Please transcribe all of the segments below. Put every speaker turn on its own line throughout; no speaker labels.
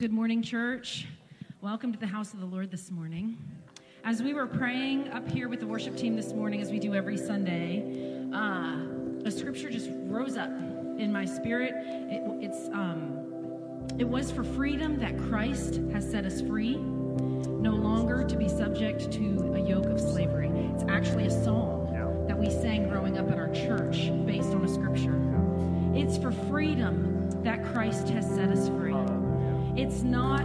Good morning, church. Welcome to the house of the Lord this morning. As we were praying up here with the worship team this morning, as we do every Sunday, uh, a scripture just rose up in my spirit. It, it's um, it was for freedom that Christ has set us free, no longer to be subject to a yoke of slavery. It's actually a song that we sang growing up at our church based on a scripture. It's for freedom that Christ has set us free. It's not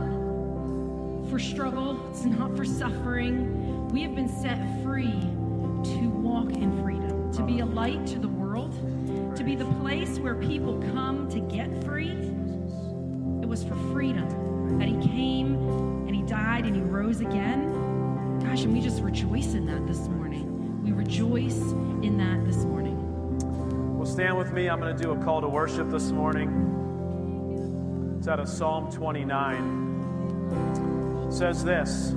for struggle, it's not for suffering. We have been set free to walk in freedom, to be a light to the world, to be the place where people come to get free. It was for freedom that He came and He died and He rose again. Gosh, and we just rejoice in that this morning. We rejoice in that this morning.
Well, stand with me. I'm going to do a call to worship this morning. It's out of Psalm 29. It says this.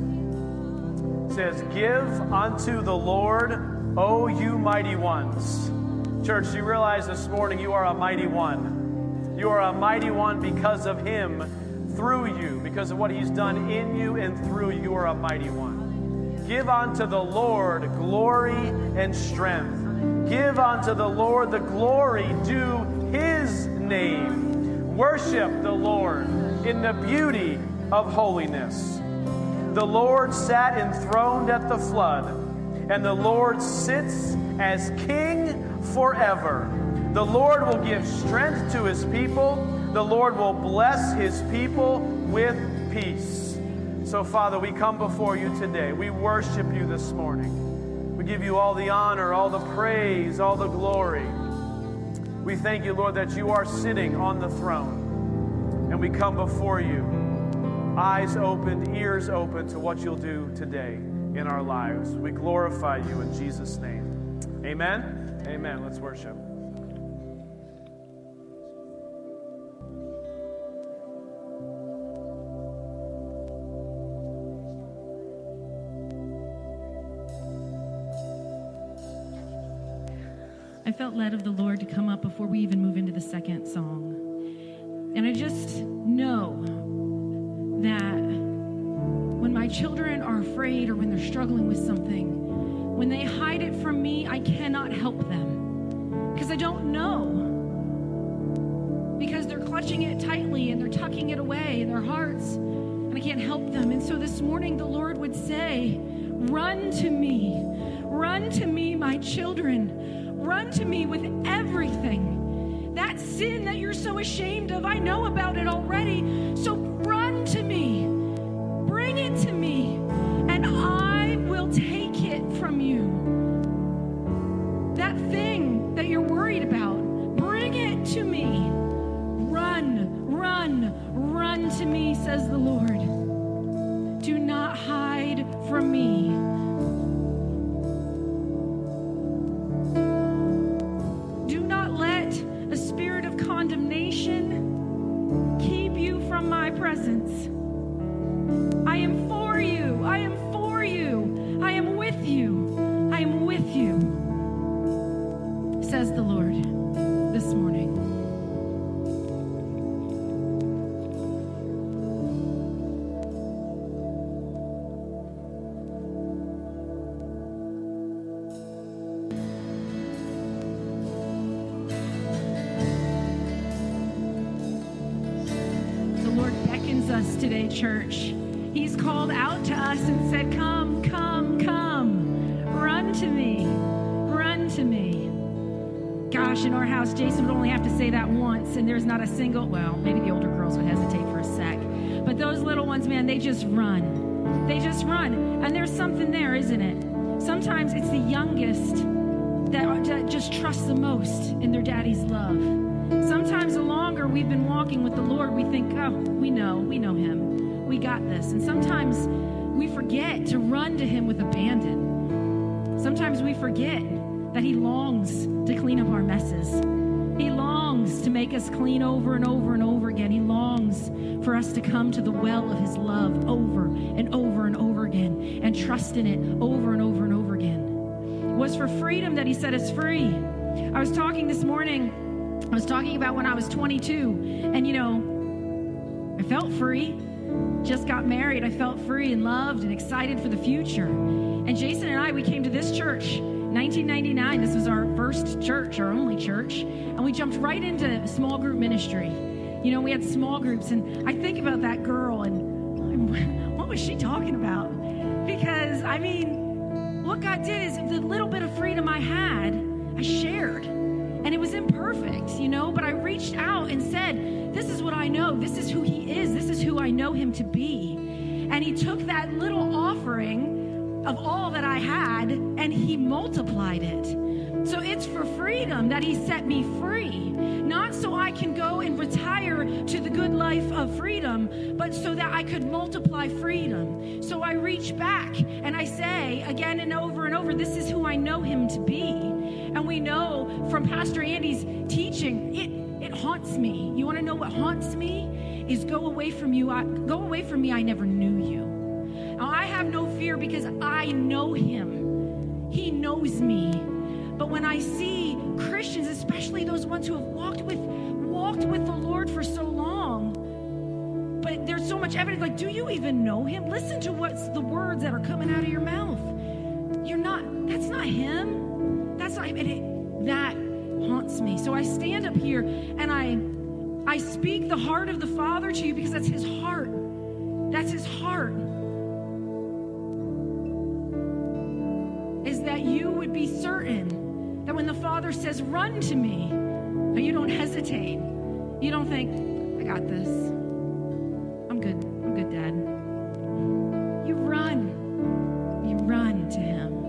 It says, Give unto the Lord, O you mighty ones. Church, you realize this morning you are a mighty one. You are a mighty one because of him, through you, because of what he's done in you and through you. You are a mighty one. Give unto the Lord glory and strength. Give unto the Lord the glory due his name. Worship the Lord in the beauty of holiness. The Lord sat enthroned at the flood, and the Lord sits as king forever. The Lord will give strength to his people. The Lord will bless his people with peace. So, Father, we come before you today. We worship you this morning. We give you all the honor, all the praise, all the glory. We thank you, Lord, that you are sitting on the throne. And we come before you, eyes opened, ears open to what you'll do today in our lives. We glorify you in Jesus' name. Amen. Amen. Let's worship.
I felt led of the Lord to come up before we even move into the second song. And I just know that when my children are afraid or when they're struggling with something, when they hide it from me, I cannot help them because I don't know. Because they're clutching it tightly and they're tucking it away in their hearts, and I can't help them. And so this morning, the Lord would say, Run to me, run to me, my children. Run to me with everything. That sin that you're so ashamed of, I know about it already. So run to me. Gosh, in our house, Jason would only have to say that once, and there's not a single, well, maybe the older girls would hesitate for a sec. But those little ones, man, they just run. They just run. And there's something there, isn't it? Sometimes it's the youngest that just trust the most in their daddy's love. Sometimes the longer we've been walking with the Lord, we think, oh, we know, we know him. We got this. And sometimes we forget to run to him with abandon. Sometimes we forget that he longs to clean up our messes. He longs to make us clean over and over and over again. He longs for us to come to the well of his love over and over and over again and trust in it over and over and over again. It was for freedom that he set us free. I was talking this morning, I was talking about when I was 22, and you know, I felt free. Just got married. I felt free and loved and excited for the future. And Jason and I, we came to this church 1999. This was our first church, our only church. And we jumped right into small group ministry. You know, we had small groups. And I think about that girl and what was she talking about? Because, I mean, what God did is the little bit of freedom I had, I shared. And it was imperfect, you know, but I reached out and said, This is what I know. This is who He is. This is who I know Him to be. And He took that little offering of all that I had and He multiplied it. So it's for freedom that He set me free. Not so I can go and retire to the good life of freedom, but so that I could multiply freedom. So I reach back and I say again and over and over, This is who I know Him to be. And we know from Pastor Andy's teaching, it, it haunts me. You want to know what haunts me? Is go away from you. I, go away from me. I never knew you. Fear because I know him. He knows me. But when I see Christians, especially those ones who have walked with walked with the Lord for so long, but there's so much evidence like do you even know him? Listen to what's the words that are coming out of your mouth. You're not that's not him. That's not him. It, that haunts me. So I stand up here and I I speak the heart of the Father to you because that's his heart. That's his heart. Says, Run to me, that you don't hesitate. You don't think, I got this. I'm good. I'm good, Dad. You run. You run to Him.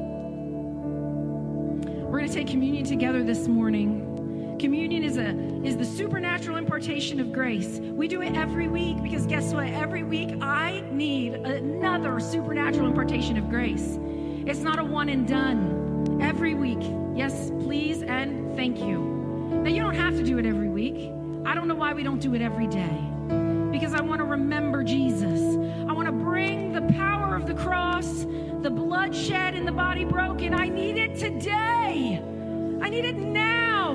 We're going to take communion together this morning. Communion is a is the supernatural impartation of grace. We do it every week because guess what? Every week I need another supernatural impartation of grace. It's not a one and done. Every week. Yes, please and thank you. Now, you don't have to do it every week. I don't know why we don't do it every day. Because I want to remember Jesus. I want to bring the power of the cross, the bloodshed and the body broken. I need it today. I need it now.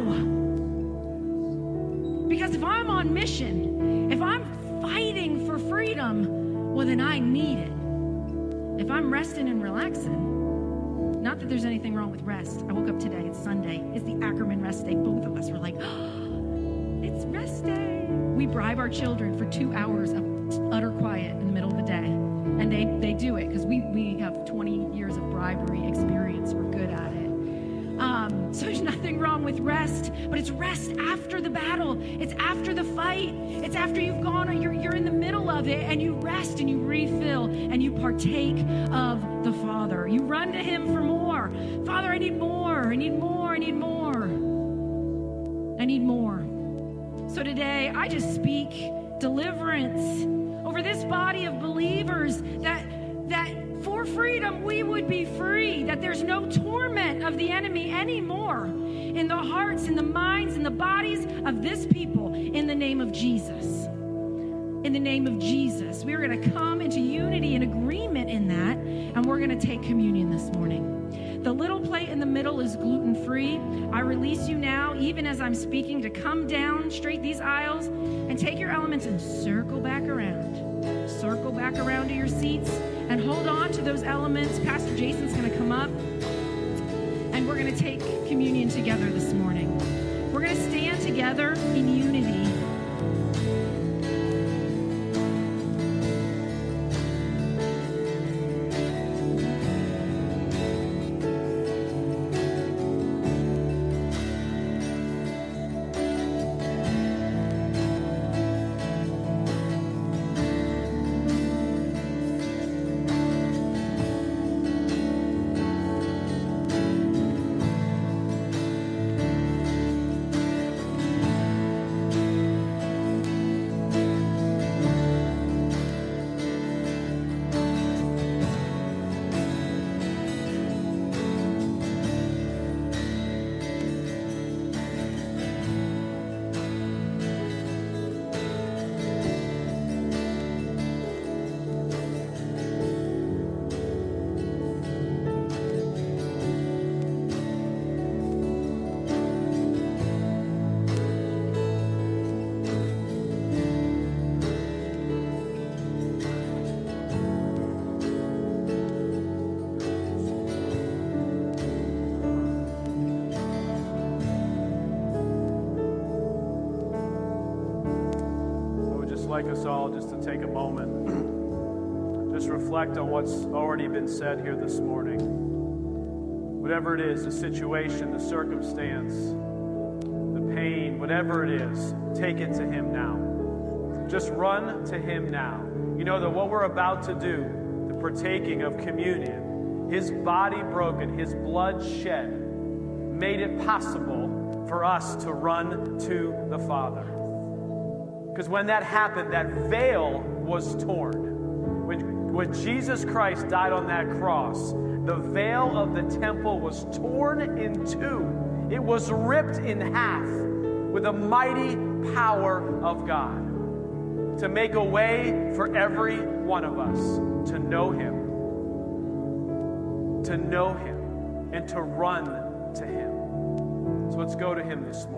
Because if I'm on mission, if I'm fighting for freedom, well, then I need it. If I'm resting and relaxing, not that there's anything wrong with rest. I woke up today, it's Sunday. It's the Ackerman rest day. Both of us were like, oh, it's rest day. We bribe our children for two hours of utter quiet in the middle of the day. And they, they do it because we, we have 20 years of bribery experience. Nothing wrong with rest, but it's rest after the battle. It's after the fight. It's after you've gone or you're, you're in the middle of it and you rest and you refill and you partake of the Father. You run to Him for more. Father, I need more. I need more. I need more. I need more. So today, I just speak deliverance over this body of believers that that for freedom we would be free, that there's no torment of the enemy anymore in the hearts, in the minds, in the bodies of this people in the name of Jesus. In the name of Jesus. We are going to come into unity and agreement in that, and we're going to take communion this morning. The little plate in the middle is gluten free. I release you now, even as I'm speaking, to come down straight these aisles and take your elements and circle back around. Circle back around to your seats and hold on to those elements. Pastor Jason's going to come up we're going to take communion together this morning. We're going to stand together in unity.
Like us all just to take a moment, just reflect on what's already been said here this morning. Whatever it is, the situation, the circumstance, the pain, whatever it is, take it to Him now. Just run to Him now. You know that what we're about to do, the partaking of communion, His body broken, His blood shed, made it possible for us to run to the Father. Because when that happened, that veil was torn. When, when Jesus Christ died on that cross, the veil of the temple was torn in two. It was ripped in half with the mighty power of God to make a way for every one of us to know Him, to know Him, and to run to Him. So let's go to Him this morning.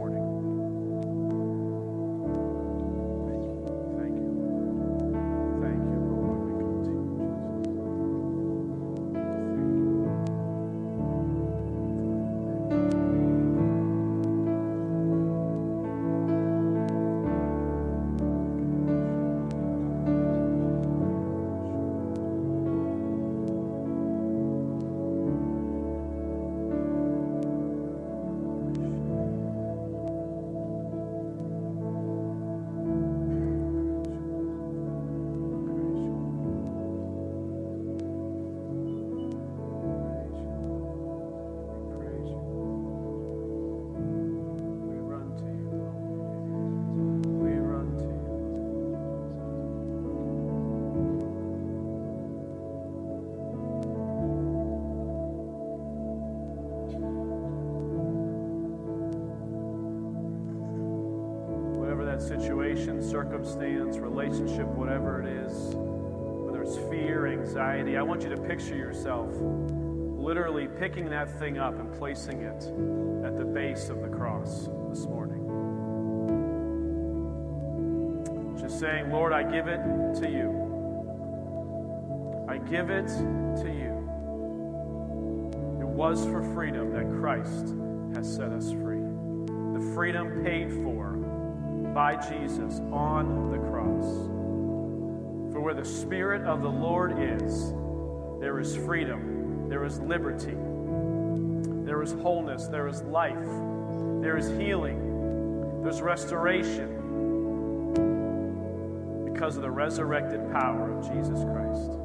Yourself literally picking that thing up and placing it at the base of the cross this morning. Just saying, Lord, I give it to you. I give it to you. It was for freedom that Christ has set us free. The freedom paid for by Jesus on the cross. For where the Spirit of the Lord is, there is freedom, there is liberty, there is wholeness, there is life, there is healing, there's restoration. Because of the resurrected power of Jesus Christ.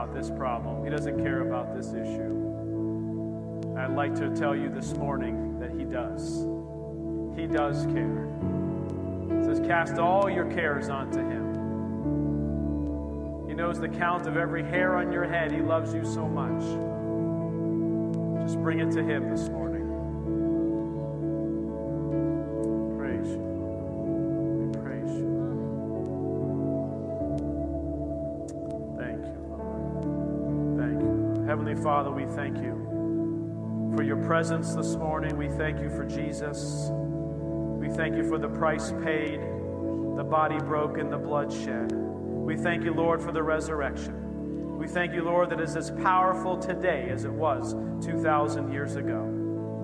About this problem, he doesn't care about this issue. I'd like to tell you this morning that he does. He does care. It says, cast all your cares onto him. He knows the count of every hair on your head. He loves you so much. Just bring it to him this morning. Father, we thank you for your presence this morning. We thank you for Jesus. We thank you for the price paid, the body broken, the blood shed. We thank you, Lord, for the resurrection. We thank you, Lord, that is as powerful today as it was 2,000 years ago.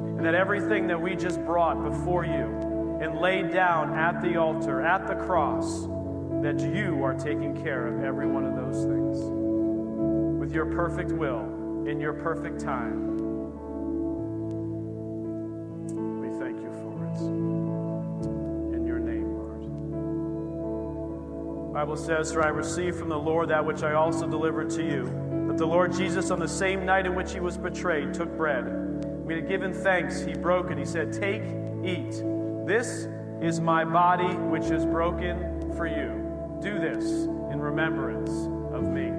And that everything that we just brought before you and laid down at the altar, at the cross, that you are taking care of every one of those things with your perfect will in your perfect time. We thank you for it. In your name, Lord. Bible says, For I received from the Lord that which I also delivered to you. That the Lord Jesus, on the same night in which he was betrayed, took bread. We had given thanks, he broke it. He said, Take, eat. This is my body which is broken for you. Do this in remembrance of me.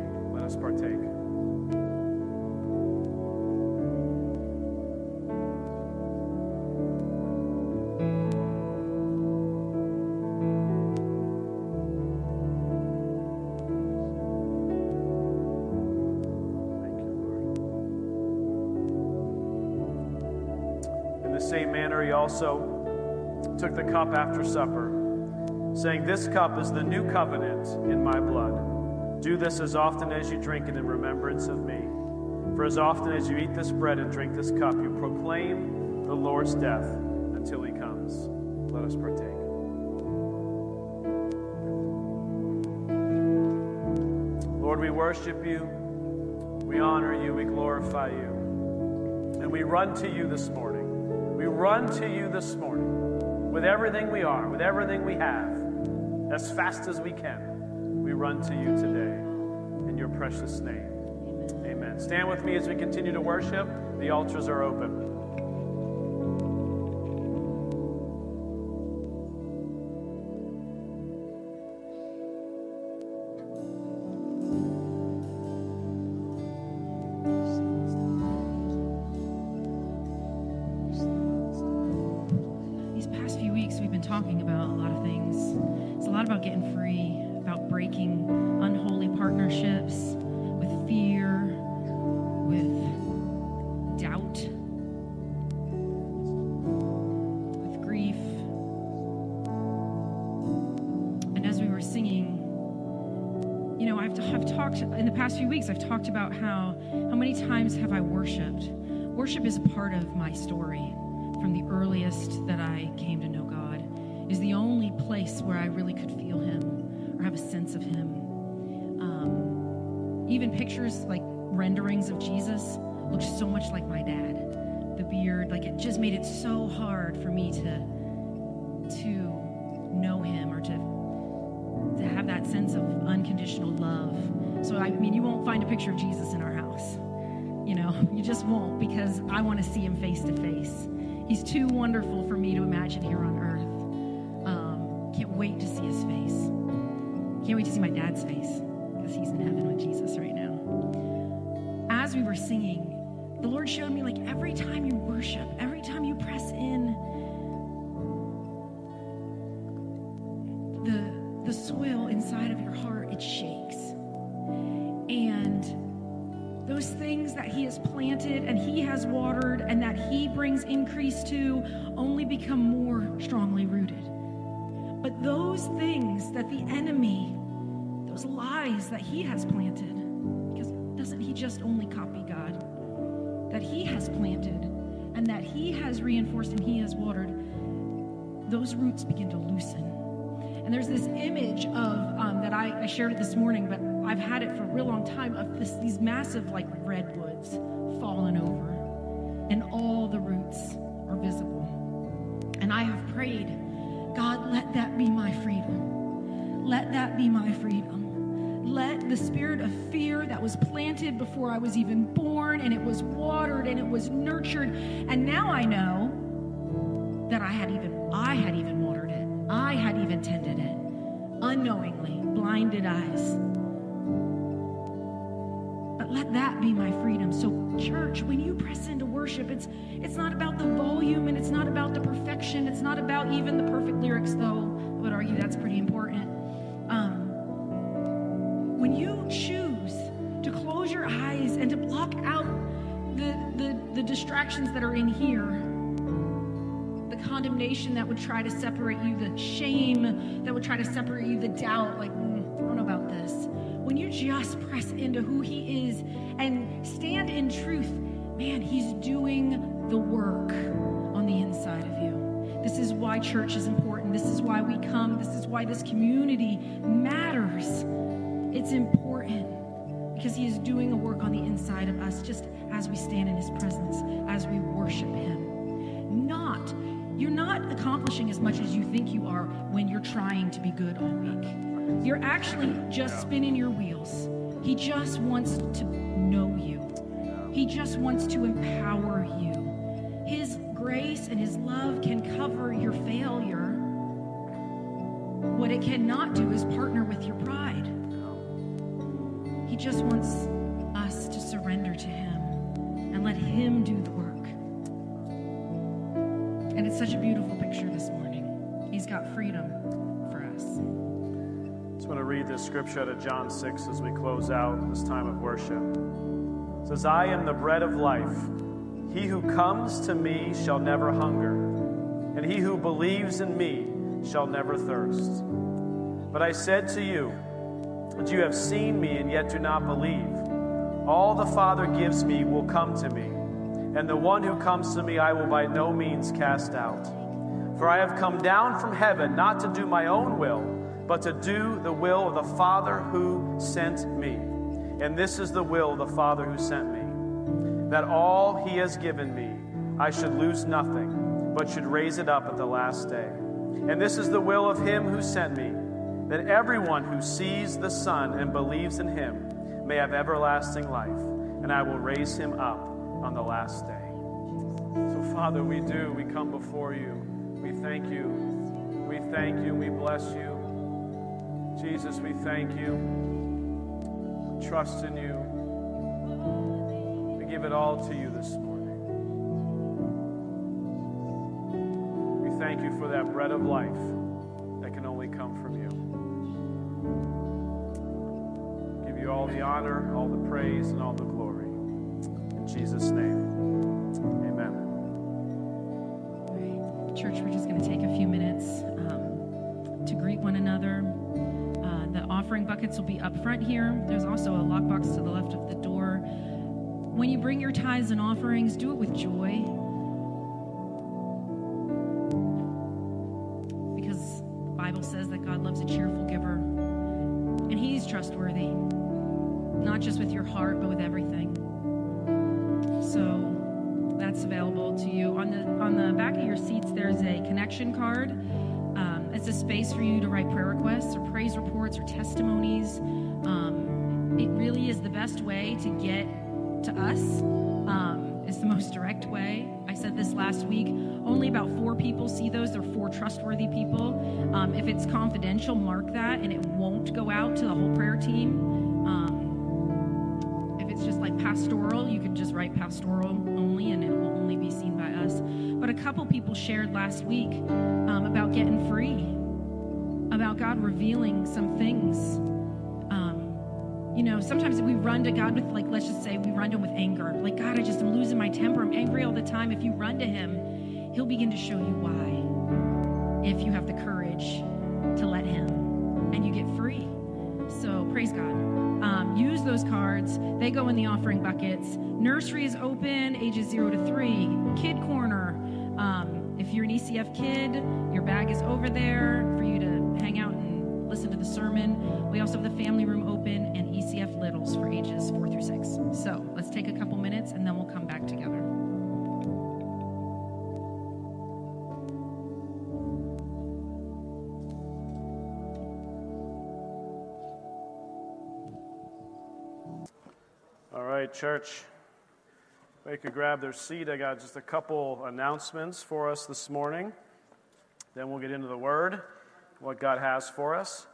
Also took the cup after supper, saying, This cup is the new covenant in my blood. Do this as often as you drink it in remembrance of me. For as often as you eat this bread and drink this cup, you proclaim the Lord's death until he comes. Let us partake. Lord, we worship you, we honor you, we glorify you, and we run to you this morning. We run to you this morning with everything we are, with everything we have, as fast as we can. We run to you today in your precious name. Amen. Stand with me as we continue to worship. The altars are open.
Talked in the past few weeks, I've talked about how how many times have I worshiped? Worship is a part of my story from the earliest that I came to know God. Is the only place where I really could feel Him or have a sense of Him. Um, even pictures like renderings of Jesus looked so much like my dad. The beard, like it just made it so hard for me to picture Jesus in our house. You know, you just won't because I want to see him face to face. He's too wonderful for me to imagine here on earth. Um, can't wait to see his face. Can't wait to see my dad's face because he's in heaven with Jesus right now. As we were singing, the Lord showed me like every time you worship, every time you press in, the, the soil inside of your heart, it shakes. Those things that He has planted and He has watered and that He brings increase to only become more strongly rooted. But those things that the enemy, those lies that He has planted, because doesn't He just only copy God? That He has planted and that He has reinforced and He has watered, those roots begin to loosen. And there's this image of um, that I, I shared it this morning, but I've had it for a real long time of this, these massive like redwoods fallen over, and all the roots are visible. And I have prayed, God, let that be my freedom. Let that be my freedom. Let the spirit of fear that was planted before I was even born, and it was watered and it was nurtured, and now I know that I had even I had even watered it. I had even tended it unknowingly, blinded eyes let that be my freedom. So, church, when you press into worship, it's it's not about the volume and it's not about the perfection. It's not about even the perfect lyrics, though. I would argue that's pretty important. Um, when you choose to close your eyes and to block out the, the, the distractions that are in here, the condemnation that would try to separate you, the shame that would try to separate you, the doubt, like, mm, I don't know about this when you just press into who He is and stand in truth, man, He's doing the work on the inside of you. This is why church is important. This is why we come. This is why this community matters. It's important because He is doing a work on the inside of us just as we stand in His presence, as we worship Him. Not, you're not accomplishing as much as you think you are when you're trying to be good all week. You're actually just spinning your wheels. He just wants to know you, He just wants to empower you. His grace and His love can cover your failure. What it cannot do is partner with your pride. He just wants us to surrender to Him and let Him do the work. And it's such a beautiful picture this morning. He's got freedom
just want to read this scripture out of John 6 as we close out this time of worship. It says, I am the bread of life. He who comes to me shall never hunger, and he who believes in me shall never thirst. But I said to you that you have seen me and yet do not believe. All the Father gives me will come to me, and the one who comes to me I will by no means cast out. For I have come down from heaven not to do my own will, but to do the will of the Father who sent me. And this is the will of the Father who sent me that all he has given me I should lose nothing, but should raise it up at the last day. And this is the will of him who sent me, that everyone who sees the Son and believes in him may have everlasting life, and I will raise him up on the last day. So, Father, we do. We come before you. We thank you. We thank you. We bless you. Jesus, we thank you. We trust in you. We give it all to you this morning. We thank you for that bread of life that can only come from you. Give you all the honor, all the praise, and all the glory. In Jesus' name, amen.
Church, we're just buckets will be up front here. There's also a lockbox to the left of the door. When you bring your tithes and offerings, do it with joy. Because the Bible says that God loves a cheerful giver. And He's trustworthy, not just with your heart, but with everything. So that's available to you. On the on the back of your seats, there's a connection card. It's a space for you to write prayer requests or praise reports or testimonies. Um, it really is the best way to get to us. Um, it's the most direct way. I said this last week. Only about four people see those. They're four trustworthy people. Um, if it's confidential, mark that, and it won't go out to the whole prayer team. Um, if it's just like pastoral, you could just write pastoral only, and it will only be seen by us. But a couple people shared last week um, about God revealing some things. Um, you know, sometimes we run to God with, like, let's just say we run to Him with anger. Like, God, I just am losing my temper. I'm angry all the time. If you run to Him, He'll begin to show you why. If you have the courage to let Him, and you get free. So praise God. Um, use those cards. They go in the offering buckets. Nursery is open, ages zero to three. Kid corner. Um, if you're an ECF kid, your bag is over there for you to hang out and listen to the sermon. We also have the family room open and ECF littles for ages four through six. So let's take a couple minutes and then we'll come back together.
All right, church. They could grab their seat. I got just a couple announcements for us this morning. Then we'll get into the Word, what God has for us.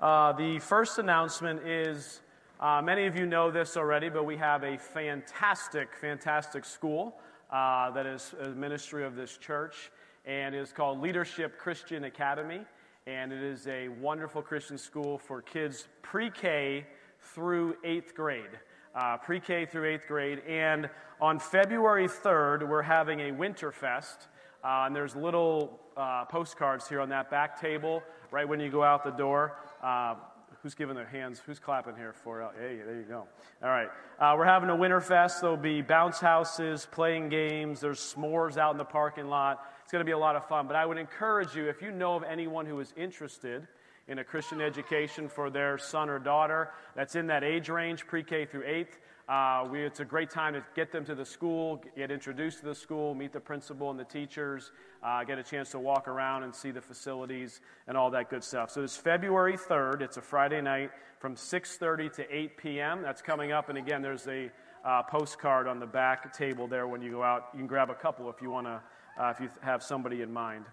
Uh, the first announcement is uh, many of you know this already, but we have a fantastic, fantastic school uh, that is a ministry of this church, and is called Leadership Christian Academy. And it is a wonderful Christian school for kids pre K through eighth grade uh, pre K through eighth grade. And on February 3rd, we're having a Winterfest. Uh, and there's little uh, postcards here on that back table right when you go out the door. Uh, who's giving their hands? Who's clapping here for? Uh, hey, there you go. All right. Uh, we're having a winter fest. There'll be bounce houses, playing games. There's s'mores out in the parking lot. It's going to be a lot of fun. But I would encourage you, if you know of anyone who is interested, in a Christian education for their son or daughter that's in that age range, pre K through eighth. Uh, we, it's a great time to get them to the school, get introduced to the school, meet the principal and the teachers, uh, get a chance to walk around and see the facilities and all that good stuff. So it's February 3rd. It's a Friday night from 6:30 to 8 p.m. That's coming up, and again, there's a uh, postcard on the back table there when you go out. You can grab a couple if you want to, uh, if you have somebody in mind.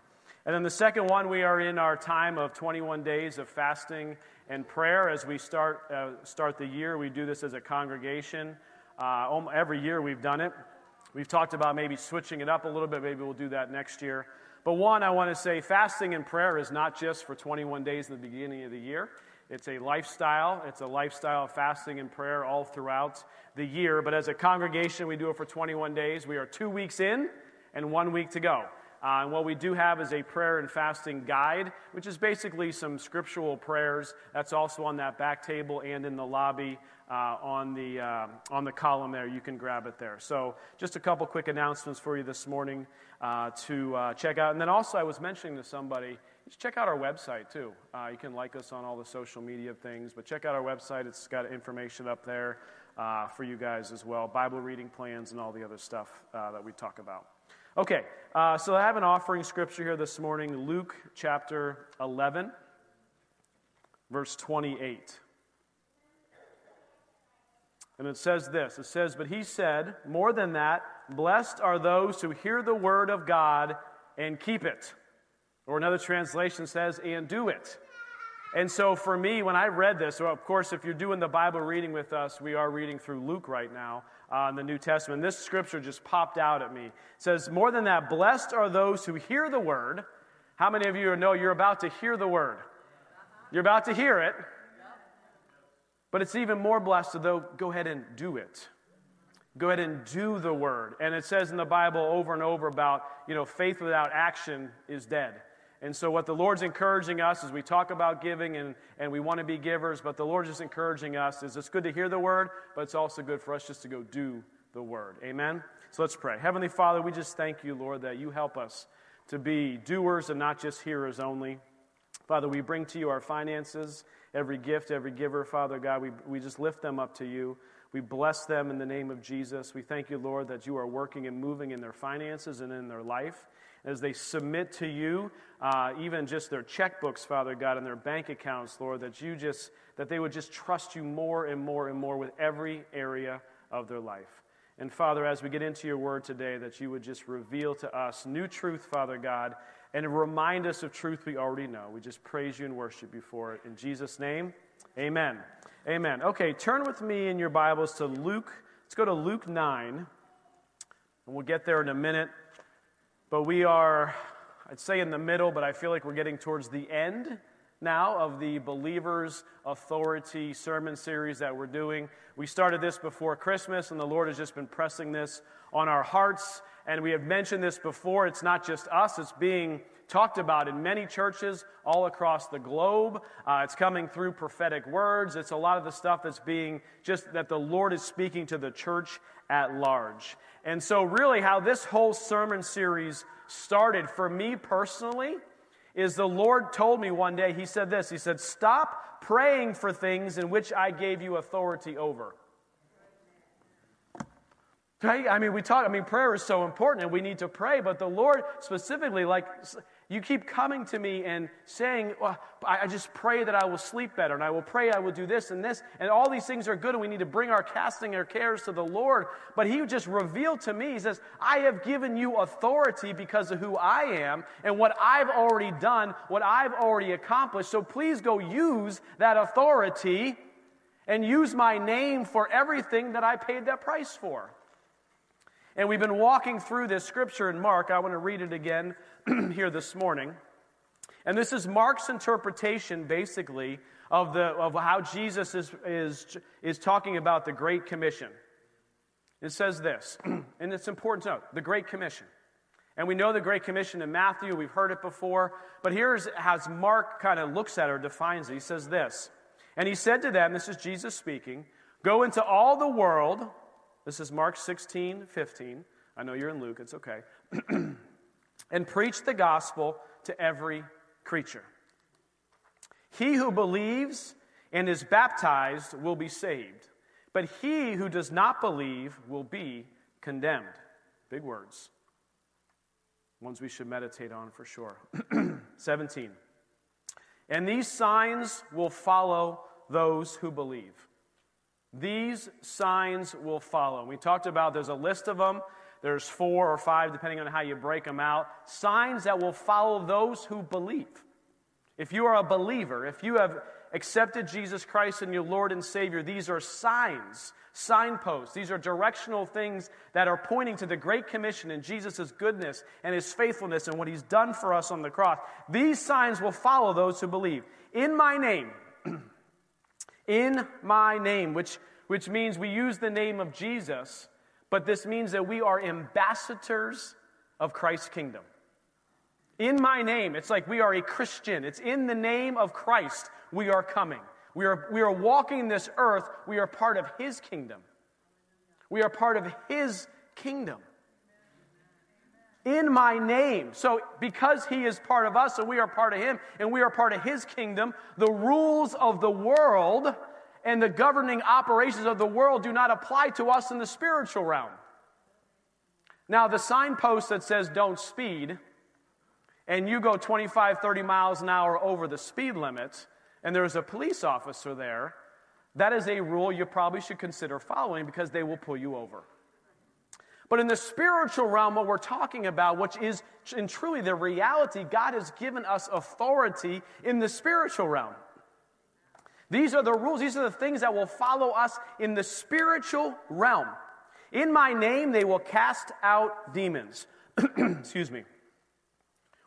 And then the second one, we are in our time of 21 days of fasting and prayer as we start, uh, start the year. We do this as a congregation. Uh, every year we've done it. We've talked about maybe switching it up a little bit. Maybe we'll do that next year. But one, I want to say fasting and prayer is not just for 21 days in the beginning of the year. It's a lifestyle. It's a lifestyle of fasting and prayer all throughout the year. But as a congregation, we do it for 21 days. We are two weeks in and one week to go. Uh, and what we do have is a prayer and fasting guide, which is basically some scriptural prayers. That's also on that back table and in the lobby uh, on, the, uh, on the column there. You can grab it there. So, just a couple quick announcements for you this morning uh, to uh, check out. And then also, I was mentioning to somebody, just check out our website too. Uh, you can like us on all the social media things, but check out our website. It's got information up there for you guys as well Bible reading plans and all the other stuff that we talk about. Okay, uh, so I have an offering scripture here this morning Luke chapter 11, verse 28. And it says this it says, But he said, more than that, blessed are those who hear the word of God and keep it. Or another translation says, and do it. And so for me, when I read this, well, of course, if you're doing the Bible reading with us, we are reading through Luke right now uh, in the New Testament. This scripture just popped out at me. It says, More than that, blessed are those who hear the word. How many of you know you're about to hear the word? You're about to hear it. But it's even more blessed to though go ahead and do it. Go ahead and do the word. And it says in the Bible over and over about, you know, faith without action is dead. And so, what the Lord's encouraging us is we talk about giving and, and we want to be givers, but the Lord's just encouraging us is it's good to hear the word, but it's also good for us just to go do the word. Amen? So, let's pray. Heavenly Father, we just thank you, Lord, that you help us to be doers and not just hearers only. Father, we bring to you our finances every gift, every giver, Father God. We, we just lift them up to you. We bless them in the name of Jesus. We thank you, Lord, that you are working and moving in their finances and in their life. As they submit to you, uh, even just their checkbooks, Father God, and their bank accounts, Lord, that you just, that they would just trust you more and more and more with every area of their life. And Father, as we get into your word today, that you would just reveal to us new truth, Father God, and remind us of truth we already know. We just praise you and worship you for it. In Jesus' name, amen. Amen. Okay, turn with me in your Bibles to Luke. Let's go to Luke 9, and we'll get there in a minute. But we are, I'd say in the middle, but I feel like we're getting towards the end now of the Believers Authority sermon series that we're doing. We started this before Christmas, and the Lord has just been pressing this on our hearts. And we have mentioned this before. It's not just us, it's being talked about in many churches all across the globe. Uh, it's coming through prophetic words. It's a lot of the stuff that's being just that the Lord is speaking to the church at large. And so, really, how this whole sermon series started for me personally is the Lord told me one day, He said this He said, Stop praying for things in which I gave you authority over. Right? I mean, we talk, I mean, prayer is so important and we need to pray, but the Lord specifically, like, you keep coming to me and saying, well, I just pray that I will sleep better, and I will pray I will do this and this, and all these things are good, and we need to bring our casting our cares to the Lord. But He just revealed to me, He says, I have given you authority because of who I am and what I've already done, what I've already accomplished. So please go use that authority and use my name for everything that I paid that price for. And we've been walking through this scripture in Mark. I want to read it again here this morning. And this is Mark's interpretation, basically, of, the, of how Jesus is, is, is talking about the Great Commission. It says this, and it's important to note the Great Commission. And we know the Great Commission in Matthew, we've heard it before, but here's how Mark kind of looks at or defines it. He says this, and he said to them, this is Jesus speaking, go into all the world this is Mark 16, 15. I know you're in Luke, it's okay. and preach the gospel to every creature. He who believes and is baptized will be saved, but he who does not believe will be condemned. Big words. Ones we should meditate on for sure. 17. And these signs will follow those who believe. These signs will follow. We talked about there's a list of them. There's four or five, depending on how you break them out. Signs that will follow those who believe. If you are a believer, if you have accepted Jesus Christ and your Lord and Savior, these are signs, signposts. These are directional things that are pointing to the Great Commission and Jesus' goodness and His faithfulness and what He's done for us on the cross. These signs will follow those who believe. In my name, In my name, which, which means we use the name of Jesus, but this means that we are ambassadors of Christ's kingdom. In my name, it's like we are a Christian. It's in the name of Christ we are coming. We are, we are walking this earth. We are part of His kingdom. We are part of His kingdom. In my name. So, because He is part of us and we are part of Him and we are part of His kingdom, the rules of the world and the governing operations of the world do not apply to us in the spiritual realm. Now, the signpost that says don't speed, and you go 25, 30 miles an hour over the speed limit, and there's a police officer there, that is a rule you probably should consider following because they will pull you over. But in the spiritual realm, what we're talking about, which is in truly the reality, God has given us authority in the spiritual realm. These are the rules, these are the things that will follow us in the spiritual realm. In my name, they will cast out demons. Excuse me.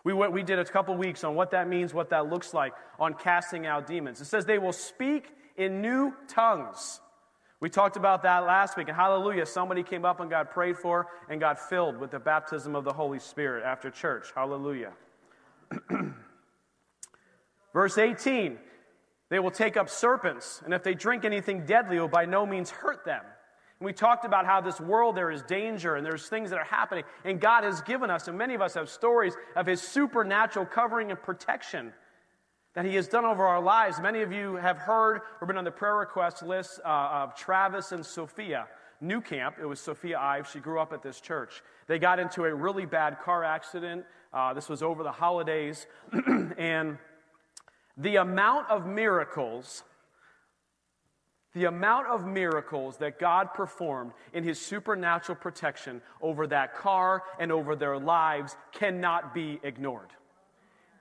We, went, we did a couple weeks on what that means, what that looks like on casting out demons. It says they will speak in new tongues. We talked about that last week, and hallelujah, somebody came up and got prayed for and got filled with the baptism of the Holy Spirit after church. Hallelujah. Verse 18 they will take up serpents, and if they drink anything deadly, it will by no means hurt them. And we talked about how this world there is danger and there's things that are happening. And God has given us, and many of us have stories of His supernatural covering and protection that He has done over our lives. Many of you have heard or been on the prayer request list uh, of Travis and Sophia. New Camp, it was Sophia Ives. She grew up at this church. They got into a really bad car accident. Uh, this was over the holidays. and the amount of miracles the amount of miracles that God performed in his supernatural protection over that car and over their lives cannot be ignored.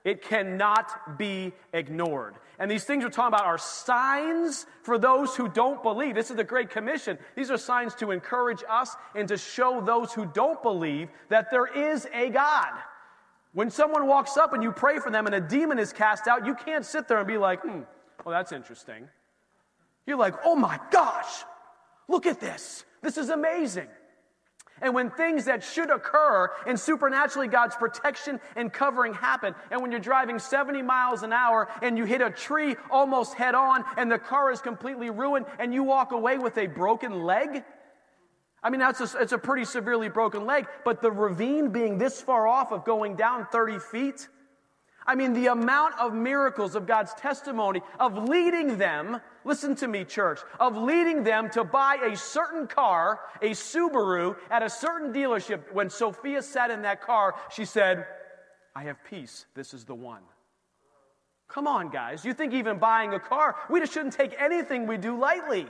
It cannot be ignored. And these things we're talking about are signs for those who don't believe. This is the Great Commission. These are signs to encourage us and to show those who don't believe that there is a God. When someone walks up and you pray for them and a demon is cast out, you can't sit there and be like, hmm, well, that's interesting. You're like, oh my gosh, look at this. This is amazing. And when things that should occur and supernaturally God's protection and covering happen, and when you're driving 70 miles an hour and you hit a tree almost head on and the car is completely ruined and you walk away with a broken leg, I mean, that's a, it's a pretty severely broken leg, but the ravine being this far off of going down 30 feet, I mean, the amount of miracles of God's testimony of leading them, listen to me, church, of leading them to buy a certain car, a Subaru, at a certain dealership. When Sophia sat in that car, she said, I have peace. This is the one. Come on, guys. You think even buying a car, we just shouldn't take anything we do lightly.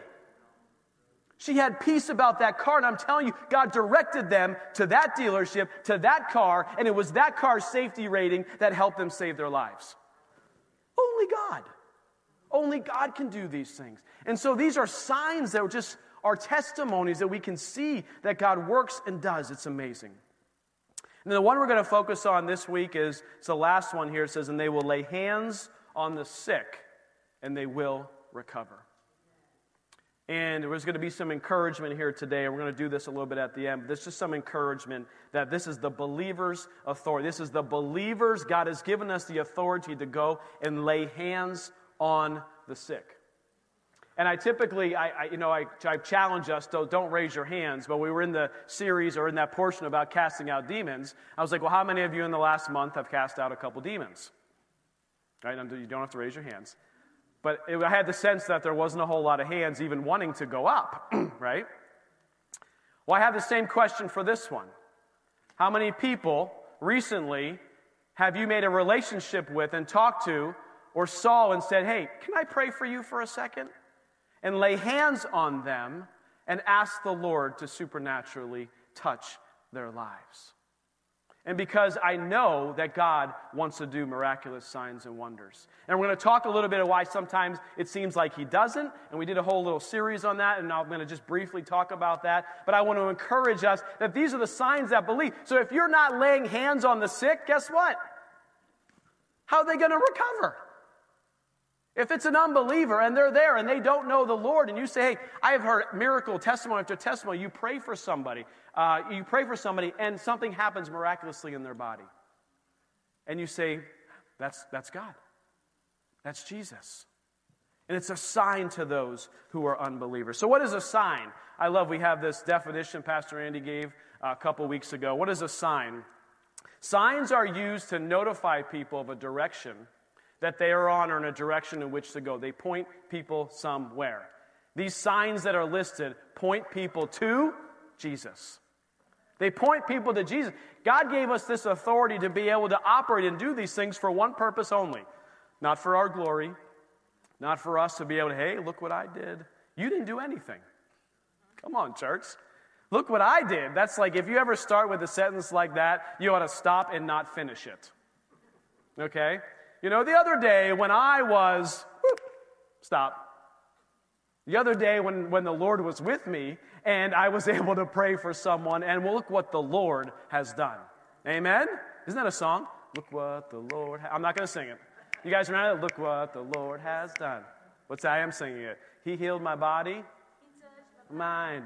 She had peace about that car, and I'm telling you, God directed them to that dealership, to that car, and it was that car's safety rating that helped them save their lives. Only God. Only God can do these things. And so these are signs that are just are testimonies that we can see that God works and does. It's amazing. And the one we're going to focus on this week is it's the last one here. It says, And they will lay hands on the sick, and they will recover. And there's going to be some encouragement here today. We're going to do this a little bit at the end. There's just some encouragement that this is the believer's authority. This is the believer's. God has given us the authority to go and lay hands on the sick. And I typically, I, I you know, I, I challenge us, to don't raise your hands. But we were in the series or in that portion about casting out demons. I was like, well, how many of you in the last month have cast out a couple demons? Right? You don't have to raise your hands. But it, I had the sense that there wasn't a whole lot of hands even wanting to go up, right? Well, I have the same question for this one. How many people recently have you made a relationship with and talked to or saw and said, hey, can I pray for you for a second? And lay hands on them and ask the Lord to supernaturally touch their lives and because I know that God wants to do miraculous signs and wonders. And we're going to talk a little bit of why sometimes it seems like He doesn't, and we did a whole little series on that, and I'm going to just briefly talk about that. But I want to encourage us that these are the signs that believe. So if you're not laying hands on the sick, guess what? How are they going to recover? If it's an unbeliever and they're there and they don't know the Lord, and you say, Hey, I have heard miracle testimony after testimony, you pray for somebody, uh, you pray for somebody, and something happens miraculously in their body. And you say, That's, that's God. That's Jesus. And it's a sign to those who are unbelievers. So, what is a sign? I love we have this definition Pastor Andy gave a couple weeks ago. What is a sign? Signs are used to notify people of a direction that they are on or in a direction in which to go. They point people somewhere. These signs that are listed point people to Jesus. They point people to Jesus. God gave us this authority to be able to operate and do these things for one purpose only not for our glory, not for us to be able to, hey, look what I did. You didn't do anything. Come on, church. Look what I did. That's like if you ever start with a sentence like that, you ought to stop and not finish it. Okay? You know, the other day when I was, whoop, stop. The other day when, when the Lord was with me and I was able to pray for someone, and well, look what the Lord has done. Amen? Isn't that a song? Look what the Lord ha-. I'm not going to sing it. You guys remember? Look what the Lord has done. What's that? I am singing it. He healed my body, mind,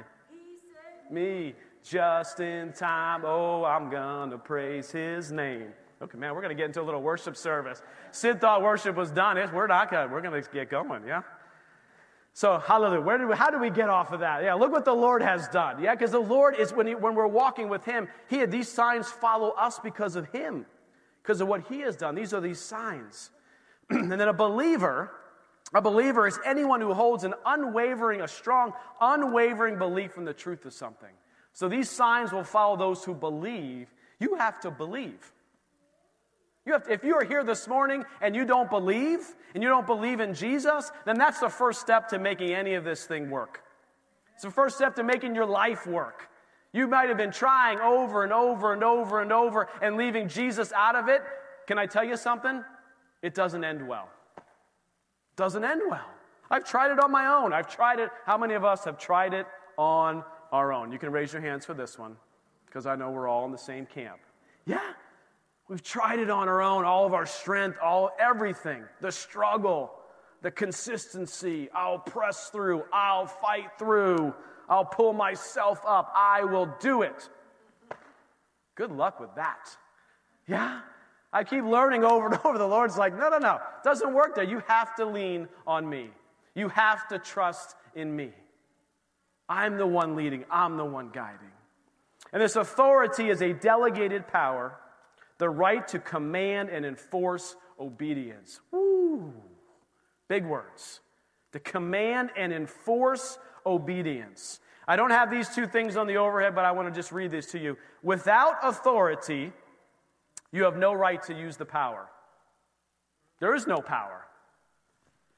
me just in time. Oh, I'm going to praise his name. Okay, man, we're going to get into a little worship service. Sid thought worship was done. We're not going to, We're going to get going, yeah? So, hallelujah. Where do we, how do we get off of that? Yeah, look what the Lord has done. Yeah, because the Lord is, when, he, when we're walking with Him, he, these signs follow us because of Him, because of what He has done. These are these signs. and then a believer, a believer is anyone who holds an unwavering, a strong, unwavering belief in the truth of something. So these signs will follow those who believe. You have to believe. You have to, if you are here this morning and you don't believe, and you don't believe in Jesus, then that's the first step to making any of this thing work. It's the first step to making your life work. You might have been trying over and over and over and over and leaving Jesus out of it. Can I tell you something? it doesn't end well. Doesn't end well. I've tried it on my own. I've tried it. How many of us have tried it on our own? You can raise your hands for this one because I know we're all in the same camp. Yeah, we've tried it on our own, all of our strength, all everything, the struggle, the consistency. I'll press through, I'll fight through, I'll pull myself up, I will do it. Good luck with that. Yeah? I keep learning over and over. The Lord's like, no, no, no. It doesn't work there. You have to lean on me. You have to trust in me. I'm the one leading, I'm the one guiding. And this authority is a delegated power, the right to command and enforce obedience. Woo! Big words. To command and enforce obedience. I don't have these two things on the overhead, but I want to just read this to you. Without authority, you have no right to use the power. There is no power,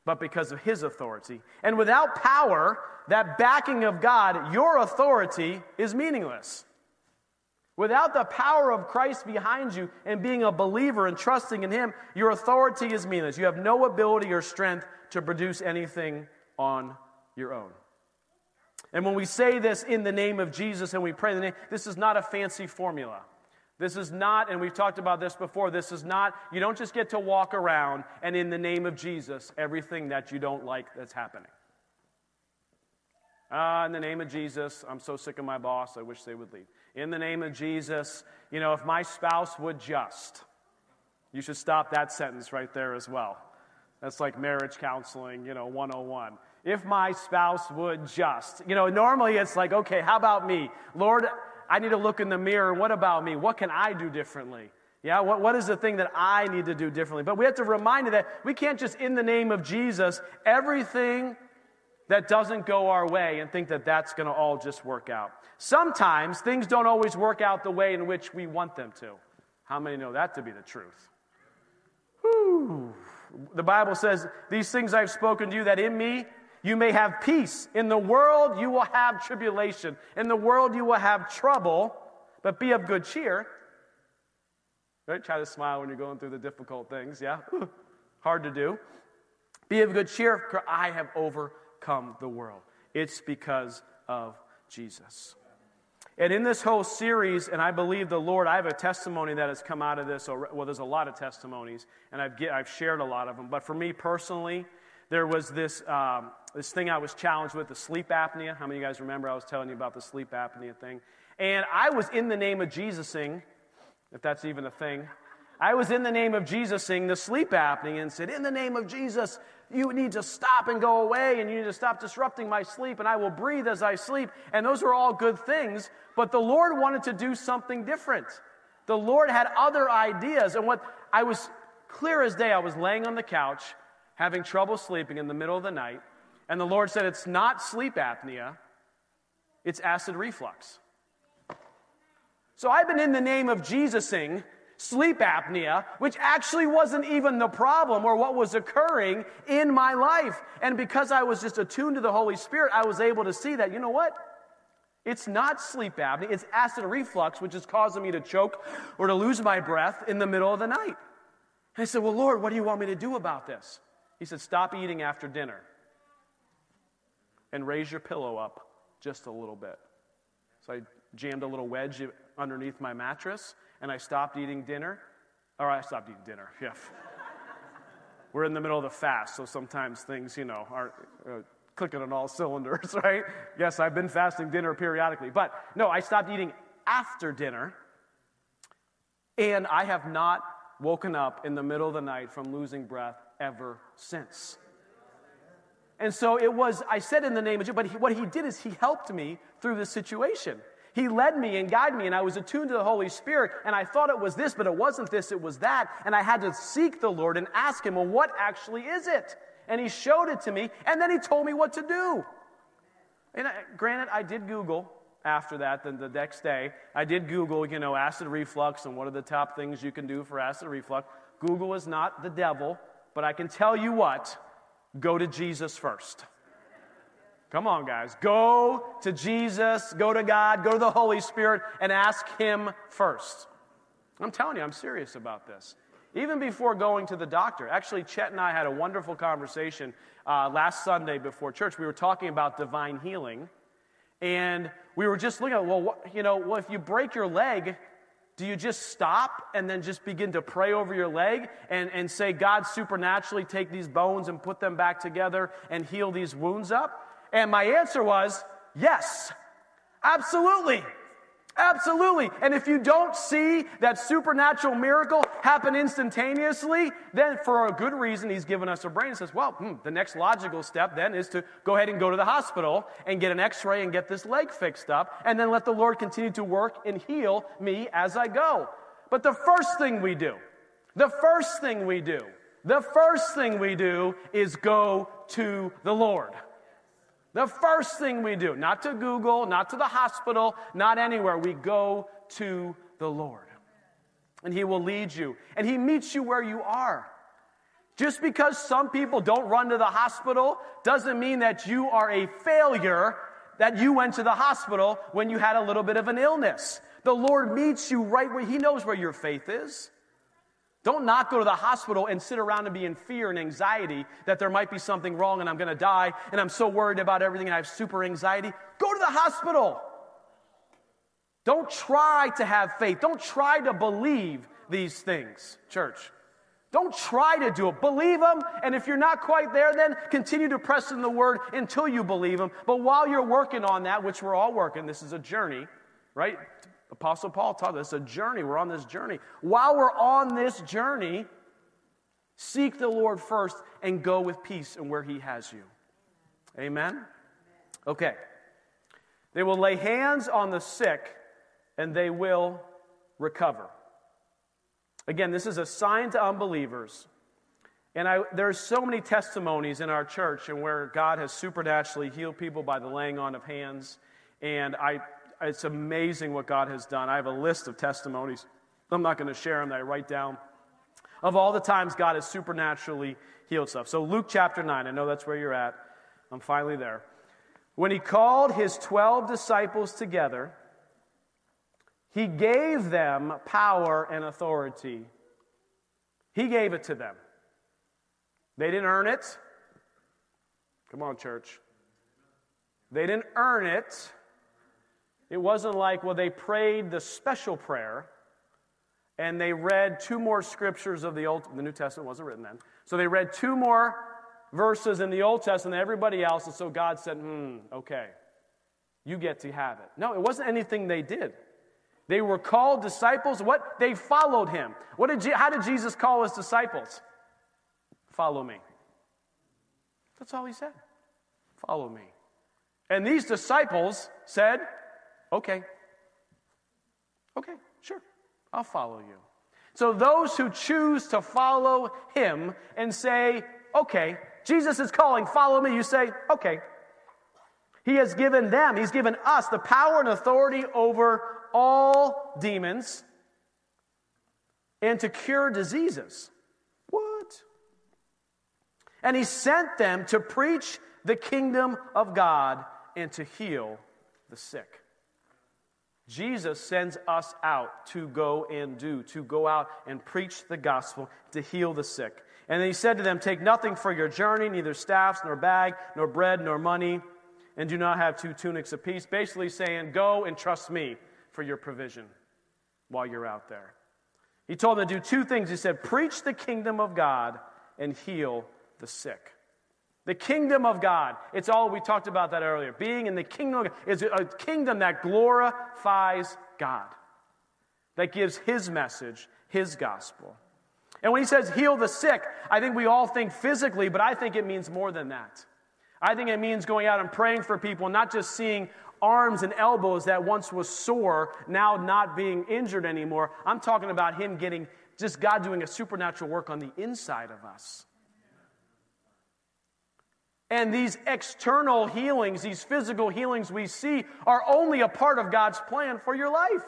but because of his authority. And without power, that backing of God, your authority is meaningless. Without the power of Christ behind you and being a believer and trusting in Him, your authority is meaningless. You have no ability or strength to produce anything on your own. And when we say this in the name of Jesus and we pray the name, this is not a fancy formula. This is not, and we've talked about this before, this is not, you don't just get to walk around and in the name of Jesus, everything that you don't like that's happening. Ah, in the name of Jesus, I'm so sick of my boss, I wish they would leave. In the name of Jesus, you know, if my spouse would just, you should stop that sentence right there as well. That's like marriage counseling, you know, 101. If my spouse would just, you know, normally it's like, okay, how about me? Lord, I need to look in the mirror. What about me? What can I do differently? Yeah, what, what is the thing that I need to do differently? But we have to remind you that we can't just, in the name of Jesus, everything that doesn't go our way and think that that's going to all just work out. Sometimes things don't always work out the way in which we want them to. How many know that to be the truth? Whew. The Bible says, These things I've spoken to you, that in me you may have peace. In the world, you will have tribulation. In the world, you will have trouble, but be of good cheer. Right? Try to smile when you're going through the difficult things. Yeah? Hard to do. Be of good cheer, for I have overcome the world. It's because of Jesus. And in this whole series, and I believe the Lord, I have a testimony that has come out of this. Well, there's a lot of testimonies, and I've, get, I've shared a lot of them. But for me personally, there was this, um, this thing I was challenged with, the sleep apnea. How many of you guys remember I was telling you about the sleep apnea thing? And I was in the name of Jesusing, if that's even a thing. I was in the name of Jesusing the sleep apnea and said, In the name of Jesus, you need to stop and go away, and you need to stop disrupting my sleep, and I will breathe as I sleep. And those were all good things, but the Lord wanted to do something different. The Lord had other ideas. And what I was clear as day, I was laying on the couch having trouble sleeping in the middle of the night, and the Lord said, It's not sleep apnea, it's acid reflux. So I've been in the name of Jesusing sleep apnea, which actually wasn't even the problem or what was occurring in my life. And because I was just attuned to the Holy Spirit, I was able to see that, you know what? It's not sleep apnea, it's acid reflux, which is causing me to choke or to lose my breath in the middle of the night. And I said, Well, Lord, what do you want me to do about this? He said, Stop eating after dinner and raise your pillow up just a little bit. So I jammed a little wedge underneath my mattress and I stopped eating dinner. Or I stopped eating dinner, yeah. We're in the middle of the fast, so sometimes things, you know, aren't uh, clicking on all cylinders, right? Yes, I've been fasting dinner periodically. But no, I stopped eating after dinner, and I have not woken up in the middle of the night from losing breath ever since. And so it was, I said in the name of Jesus, but he, what he did is he helped me through this situation. He led me and guided me, and I was attuned to the Holy Spirit, and I thought it was this, but it wasn't this, it was that. And I had to seek the Lord and ask Him, well, what actually is it? And He showed it to me, and then He told me what to do. And I, granted, I did Google after that, then the next day, I did Google, you know, acid reflux and what are the top things you can do for acid reflux. Google is not the devil, but I can tell you what go to Jesus first. Come on, guys. Go to Jesus, go to God, go to the Holy Spirit, and ask Him first. I'm telling you, I'm serious about this. Even before going to the doctor. Actually, Chet and I had a wonderful conversation uh, last Sunday before church. We were talking about divine healing. And we were just looking at, well, what, you know, well, if you break your leg, do you just stop and then just begin to pray over your leg and, and say, God, supernaturally take these bones and put them back together and heal these wounds up? And my answer was yes, absolutely. Absolutely. And if you don't see that supernatural miracle happen instantaneously, then for a good reason, he's given us a brain and says, well, hmm, the next logical step then is to go ahead and go to the hospital and get an x ray and get this leg fixed up, and then let the Lord continue to work and heal me as I go. But the first thing we do, the first thing we do, the first thing we do is go to the Lord. The first thing we do, not to Google, not to the hospital, not anywhere, we go to the Lord. And He will lead you. And He meets you where you are. Just because some people don't run to the hospital doesn't mean that you are a failure that you went to the hospital when you had a little bit of an illness. The Lord meets you right where He knows where your faith is. Don't not go to the hospital and sit around and be in fear and anxiety that there might be something wrong and I'm going to die and I'm so worried about everything and I have super anxiety. Go to the hospital. Don't try to have faith. Don't try to believe these things, church. Don't try to do it. Believe them, and if you're not quite there, then continue to press in the word until you believe them. But while you're working on that, which we're all working, this is a journey, right? Apostle Paul taught us a journey. We're on this journey. While we're on this journey, seek the Lord first and go with peace and where He has you. Amen? Okay. They will lay hands on the sick and they will recover. Again, this is a sign to unbelievers. And I, there's so many testimonies in our church and where God has supernaturally healed people by the laying on of hands. And I, it's amazing what God has done. I have a list of testimonies. I'm not going to share them that I write down of all the times God has supernaturally healed stuff. So, Luke chapter 9, I know that's where you're at. I'm finally there. When he called his 12 disciples together, he gave them power and authority. He gave it to them. They didn't earn it. Come on, church. They didn't earn it. It wasn't like, well, they prayed the special prayer and they read two more scriptures of the Old, the New Testament wasn't written then. So they read two more verses in the Old Testament than everybody else, and so God said, hmm, okay, you get to have it. No, it wasn't anything they did. They were called disciples. What? They followed him. What did, how did Jesus call his disciples? Follow me. That's all he said. Follow me. And these disciples said, okay. Okay, sure. I'll follow you. So those who choose to follow him and say, okay, Jesus is calling, follow me, you say, okay. He has given them, he's given us the power and authority over all demons and to cure diseases. What? And he sent them to preach the kingdom of God and to heal the sick. Jesus sends us out to go and do, to go out and preach the gospel, to heal the sick. And he said to them, Take nothing for your journey, neither staffs, nor bag, nor bread, nor money, and do not have two tunics apiece. Basically saying, Go and trust me for your provision while you're out there. He told them to do two things. He said, Preach the kingdom of God and heal the sick. The kingdom of God. It's all, we talked about that earlier. Being in the kingdom is a kingdom that glorifies God, that gives His message, His gospel. And when He says heal the sick, I think we all think physically, but I think it means more than that. I think it means going out and praying for people, not just seeing arms and elbows that once was sore, now not being injured anymore. I'm talking about Him getting, just God doing a supernatural work on the inside of us. And these external healings, these physical healings we see, are only a part of God's plan for your life.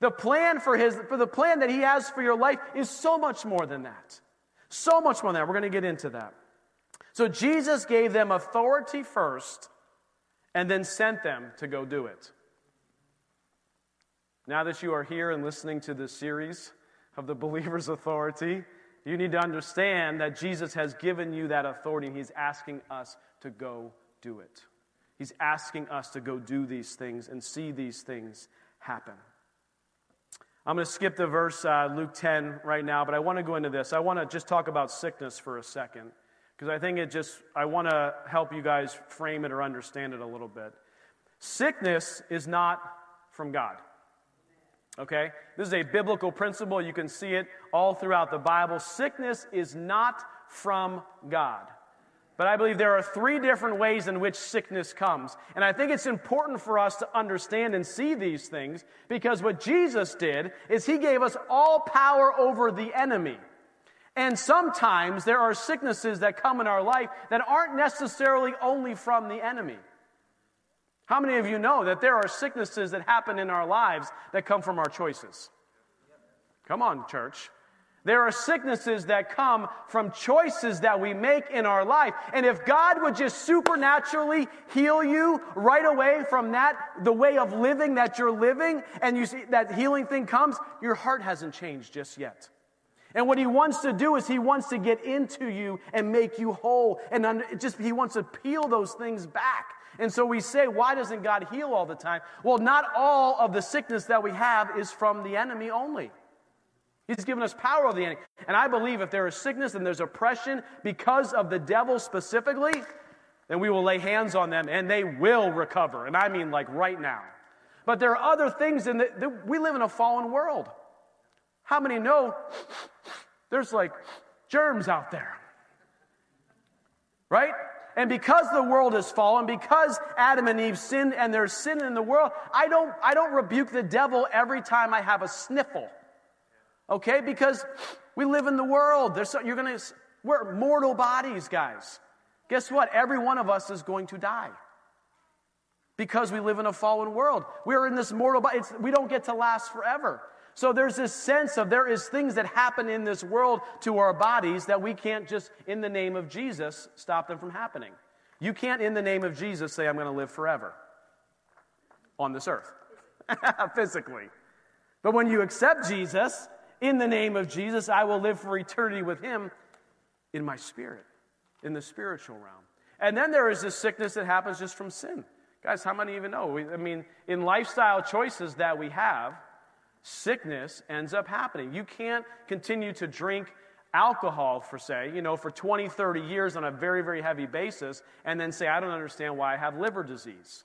The plan for his for the plan that he has for your life is so much more than that. So much more than that. We're going to get into that. So Jesus gave them authority first and then sent them to go do it. Now that you are here and listening to this series of the believer's authority, you need to understand that Jesus has given you that authority and He's asking us to go do it. He's asking us to go do these things and see these things happen. I'm going to skip the verse uh, Luke 10 right now, but I want to go into this. I want to just talk about sickness for a second because I think it just, I want to help you guys frame it or understand it a little bit. Sickness is not from God. Okay? This is a biblical principle. You can see it all throughout the Bible. Sickness is not from God. But I believe there are three different ways in which sickness comes. And I think it's important for us to understand and see these things because what Jesus did is he gave us all power over the enemy. And sometimes there are sicknesses that come in our life that aren't necessarily only from the enemy. How many of you know that there are sicknesses that happen in our lives that come from our choices? Come on, church. There are sicknesses that come from choices that we make in our life. And if God would just supernaturally heal you right away from that, the way of living that you're living, and you see that healing thing comes, your heart hasn't changed just yet. And what he wants to do is he wants to get into you and make you whole. And just he wants to peel those things back. And so we say, why doesn't God heal all the time? Well, not all of the sickness that we have is from the enemy only. He's given us power over the enemy. And I believe if there is sickness and there's oppression because of the devil specifically, then we will lay hands on them and they will recover. And I mean like right now. But there are other things in we live in a fallen world. How many know there's like germs out there? Right? And because the world has fallen, because Adam and Eve sinned and there's sin in the world, I don't, I don't rebuke the devil every time I have a sniffle. Okay? Because we live in the world. There's so, you're gonna, we're mortal bodies, guys. Guess what? Every one of us is going to die. Because we live in a fallen world. We're in this mortal body. It's, we don't get to last forever. So there's this sense of there is things that happen in this world to our bodies that we can't just, in the name of Jesus, stop them from happening. You can't, in the name of Jesus, say, I'm going to live forever on this earth, physically. But when you accept Jesus, in the name of Jesus, I will live for eternity with him in my spirit, in the spiritual realm. And then there is this sickness that happens just from sin. Guys, how many even know? I mean, in lifestyle choices that we have, sickness ends up happening. You can't continue to drink alcohol, for say, you know, for 20, 30 years on a very, very heavy basis, and then say, I don't understand why I have liver disease.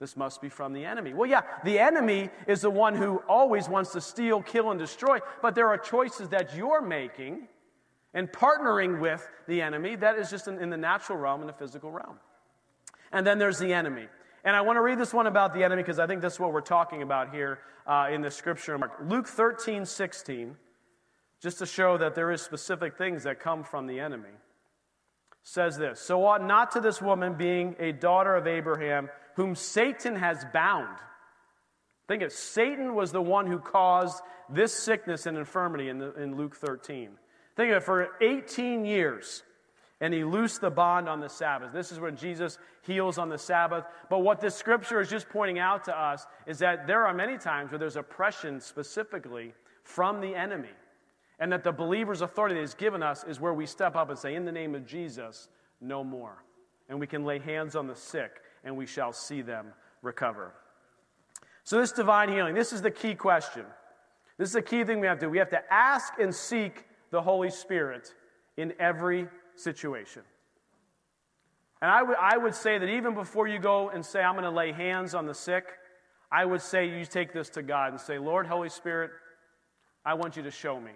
This must be from the enemy. Well, yeah, the enemy is the one who always wants to steal, kill, and destroy, but there are choices that you're making and partnering with the enemy that is just in, in the natural realm and the physical realm. And then there's the enemy. And I want to read this one about the enemy because I think that's what we're talking about here uh, in the scripture. Mark. Luke 13, 16, just to show that there is specific things that come from the enemy, says this So ought not to this woman, being a daughter of Abraham, whom Satan has bound. Think of Satan was the one who caused this sickness and infirmity in, the, in Luke 13. Think of it for 18 years and he loosed the bond on the Sabbath. This is when Jesus heals on the Sabbath. But what this scripture is just pointing out to us is that there are many times where there's oppression specifically from the enemy. And that the believer's authority that is given us is where we step up and say, In the name of Jesus, no more. And we can lay hands on the sick and we shall see them recover. So, this divine healing, this is the key question. This is the key thing we have to do. We have to ask and seek the Holy Spirit in every situation. And I, w- I would say that even before you go and say, I'm going to lay hands on the sick, I would say you take this to God and say, Lord, Holy Spirit, I want you to show me.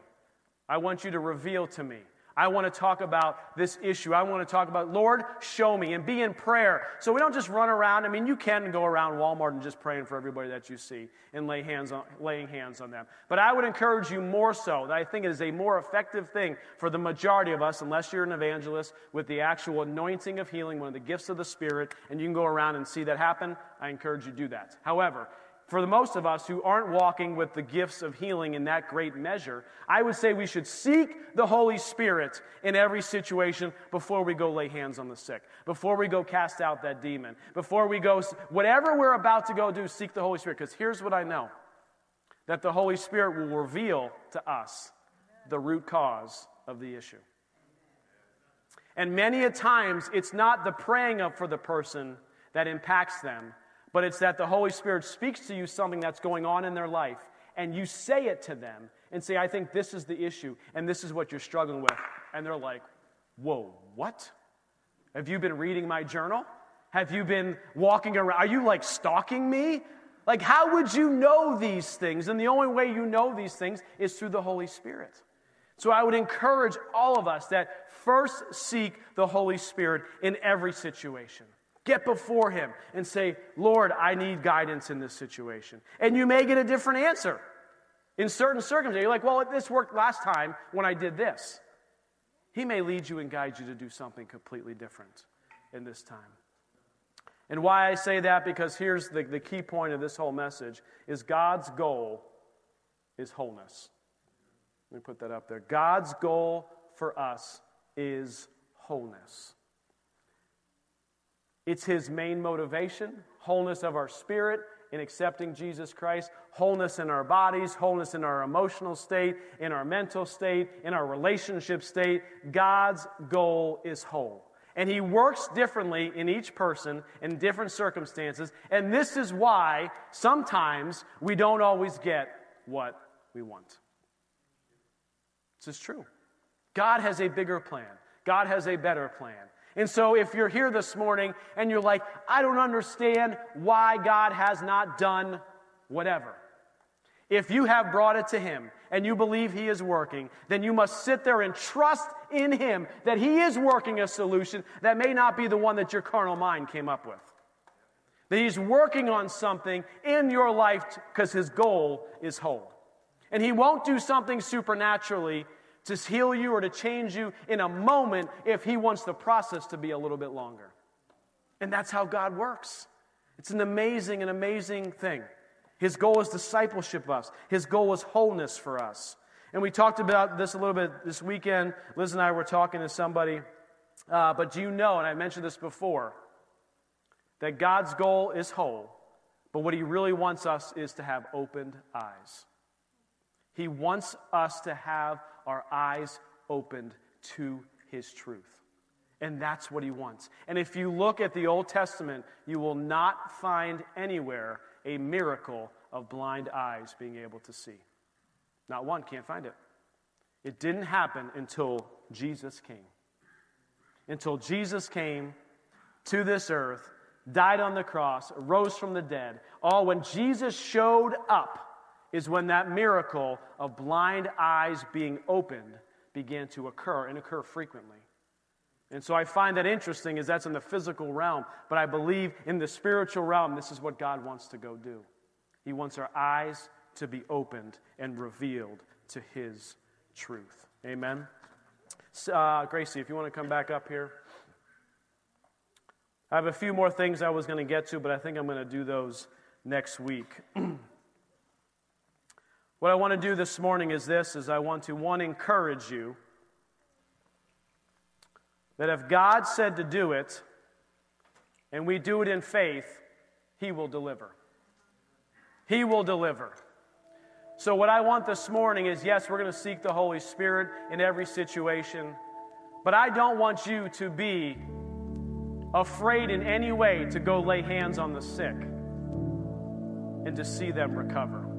I want you to reveal to me. I want to talk about this issue. I want to talk about, Lord, show me and be in prayer. So we don't just run around. I mean, you can go around Walmart and just praying for everybody that you see and lay hands on, laying hands on them. But I would encourage you more so that I think it is a more effective thing for the majority of us, unless you're an evangelist with the actual anointing of healing, one of the gifts of the Spirit, and you can go around and see that happen. I encourage you to do that. However, for the most of us who aren't walking with the gifts of healing in that great measure, I would say we should seek the Holy Spirit in every situation before we go lay hands on the sick, before we go cast out that demon, before we go, whatever we're about to go do, seek the Holy Spirit. Because here's what I know that the Holy Spirit will reveal to us the root cause of the issue. And many a times, it's not the praying up for the person that impacts them, but it's that the Holy Spirit speaks to you something that's going on in their life, and you say it to them and say, I think this is the issue, and this is what you're struggling with. And they're like, Whoa, what? Have you been reading my journal? Have you been walking around? Are you like stalking me? Like, how would you know these things? And the only way you know these things is through the Holy Spirit. So I would encourage all of us that first seek the Holy Spirit in every situation. Get before Him and say, Lord, I need guidance in this situation. And you may get a different answer in certain circumstances. You're like, well, this worked last time when I did this. He may lead you and guide you to do something completely different in this time. And why I say that, because here's the, the key point of this whole message is God's goal is wholeness. Let me put that up there. God's goal for us is wholeness. It's his main motivation wholeness of our spirit in accepting Jesus Christ, wholeness in our bodies, wholeness in our emotional state, in our mental state, in our relationship state. God's goal is whole. And he works differently in each person in different circumstances. And this is why sometimes we don't always get what we want. This is true. God has a bigger plan, God has a better plan. And so, if you're here this morning and you're like, I don't understand why God has not done whatever, if you have brought it to Him and you believe He is working, then you must sit there and trust in Him that He is working a solution that may not be the one that your carnal mind came up with. That He's working on something in your life because His goal is whole. And He won't do something supernaturally to heal you or to change you in a moment if He wants the process to be a little bit longer. And that's how God works. It's an amazing and amazing thing. His goal is discipleship of us, His goal is wholeness for us. And we talked about this a little bit this weekend. Liz and I were talking to somebody. Uh, but do you know, and I mentioned this before, that God's goal is whole, but what He really wants us is to have opened eyes. He wants us to have our eyes opened to his truth. And that's what he wants. And if you look at the Old Testament, you will not find anywhere a miracle of blind eyes being able to see. Not one, can't find it. It didn't happen until Jesus came. Until Jesus came to this earth, died on the cross, rose from the dead. All when Jesus showed up is when that miracle of blind eyes being opened began to occur and occur frequently. And so I find that interesting as that's in the physical realm, but I believe in the spiritual realm, this is what God wants to go do. He wants our eyes to be opened and revealed to His truth. Amen. Uh, Gracie, if you want to come back up here. I have a few more things I was going to get to, but I think I'm going to do those next week. what I want to do this morning is this is I want to one encourage you that if God said to do it and we do it in faith, he will deliver. He will deliver. So, what I want this morning is yes, we're going to seek the Holy Spirit in every situation, but I don't want you to be afraid in any way to go lay hands on the sick and to see them recover.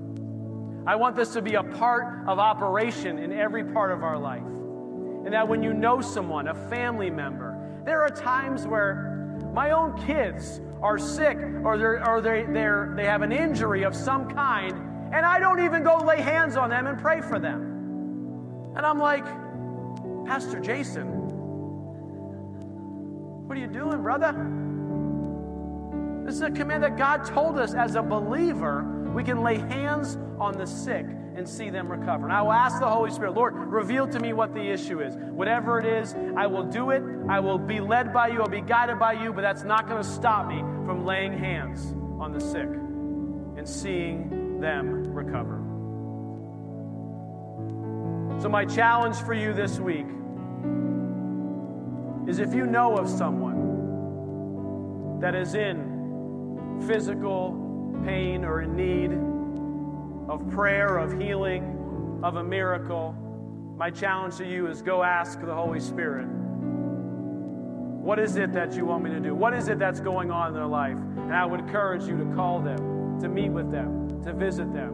I want this to be a part of operation in every part of our life. And that when you know someone, a family member, there are times where my own kids are sick or, they're, or they, they're, they have an injury of some kind, and I don't even go lay hands on them and pray for them. And I'm like, Pastor Jason, what are you doing, brother? This is a command that God told us as a believer. We can lay hands on the sick and see them recover. And I will ask the Holy Spirit, Lord, reveal to me what the issue is. Whatever it is, I will do it. I will be led by you. I'll be guided by you, but that's not going to stop me from laying hands on the sick and seeing them recover. So, my challenge for you this week is if you know of someone that is in physical pain or in need of prayer, of healing, of a miracle, my challenge to you is go ask the Holy Spirit. What is it that you want me to do? What is it that's going on in their life? And I would encourage you to call them, to meet with them, to visit them,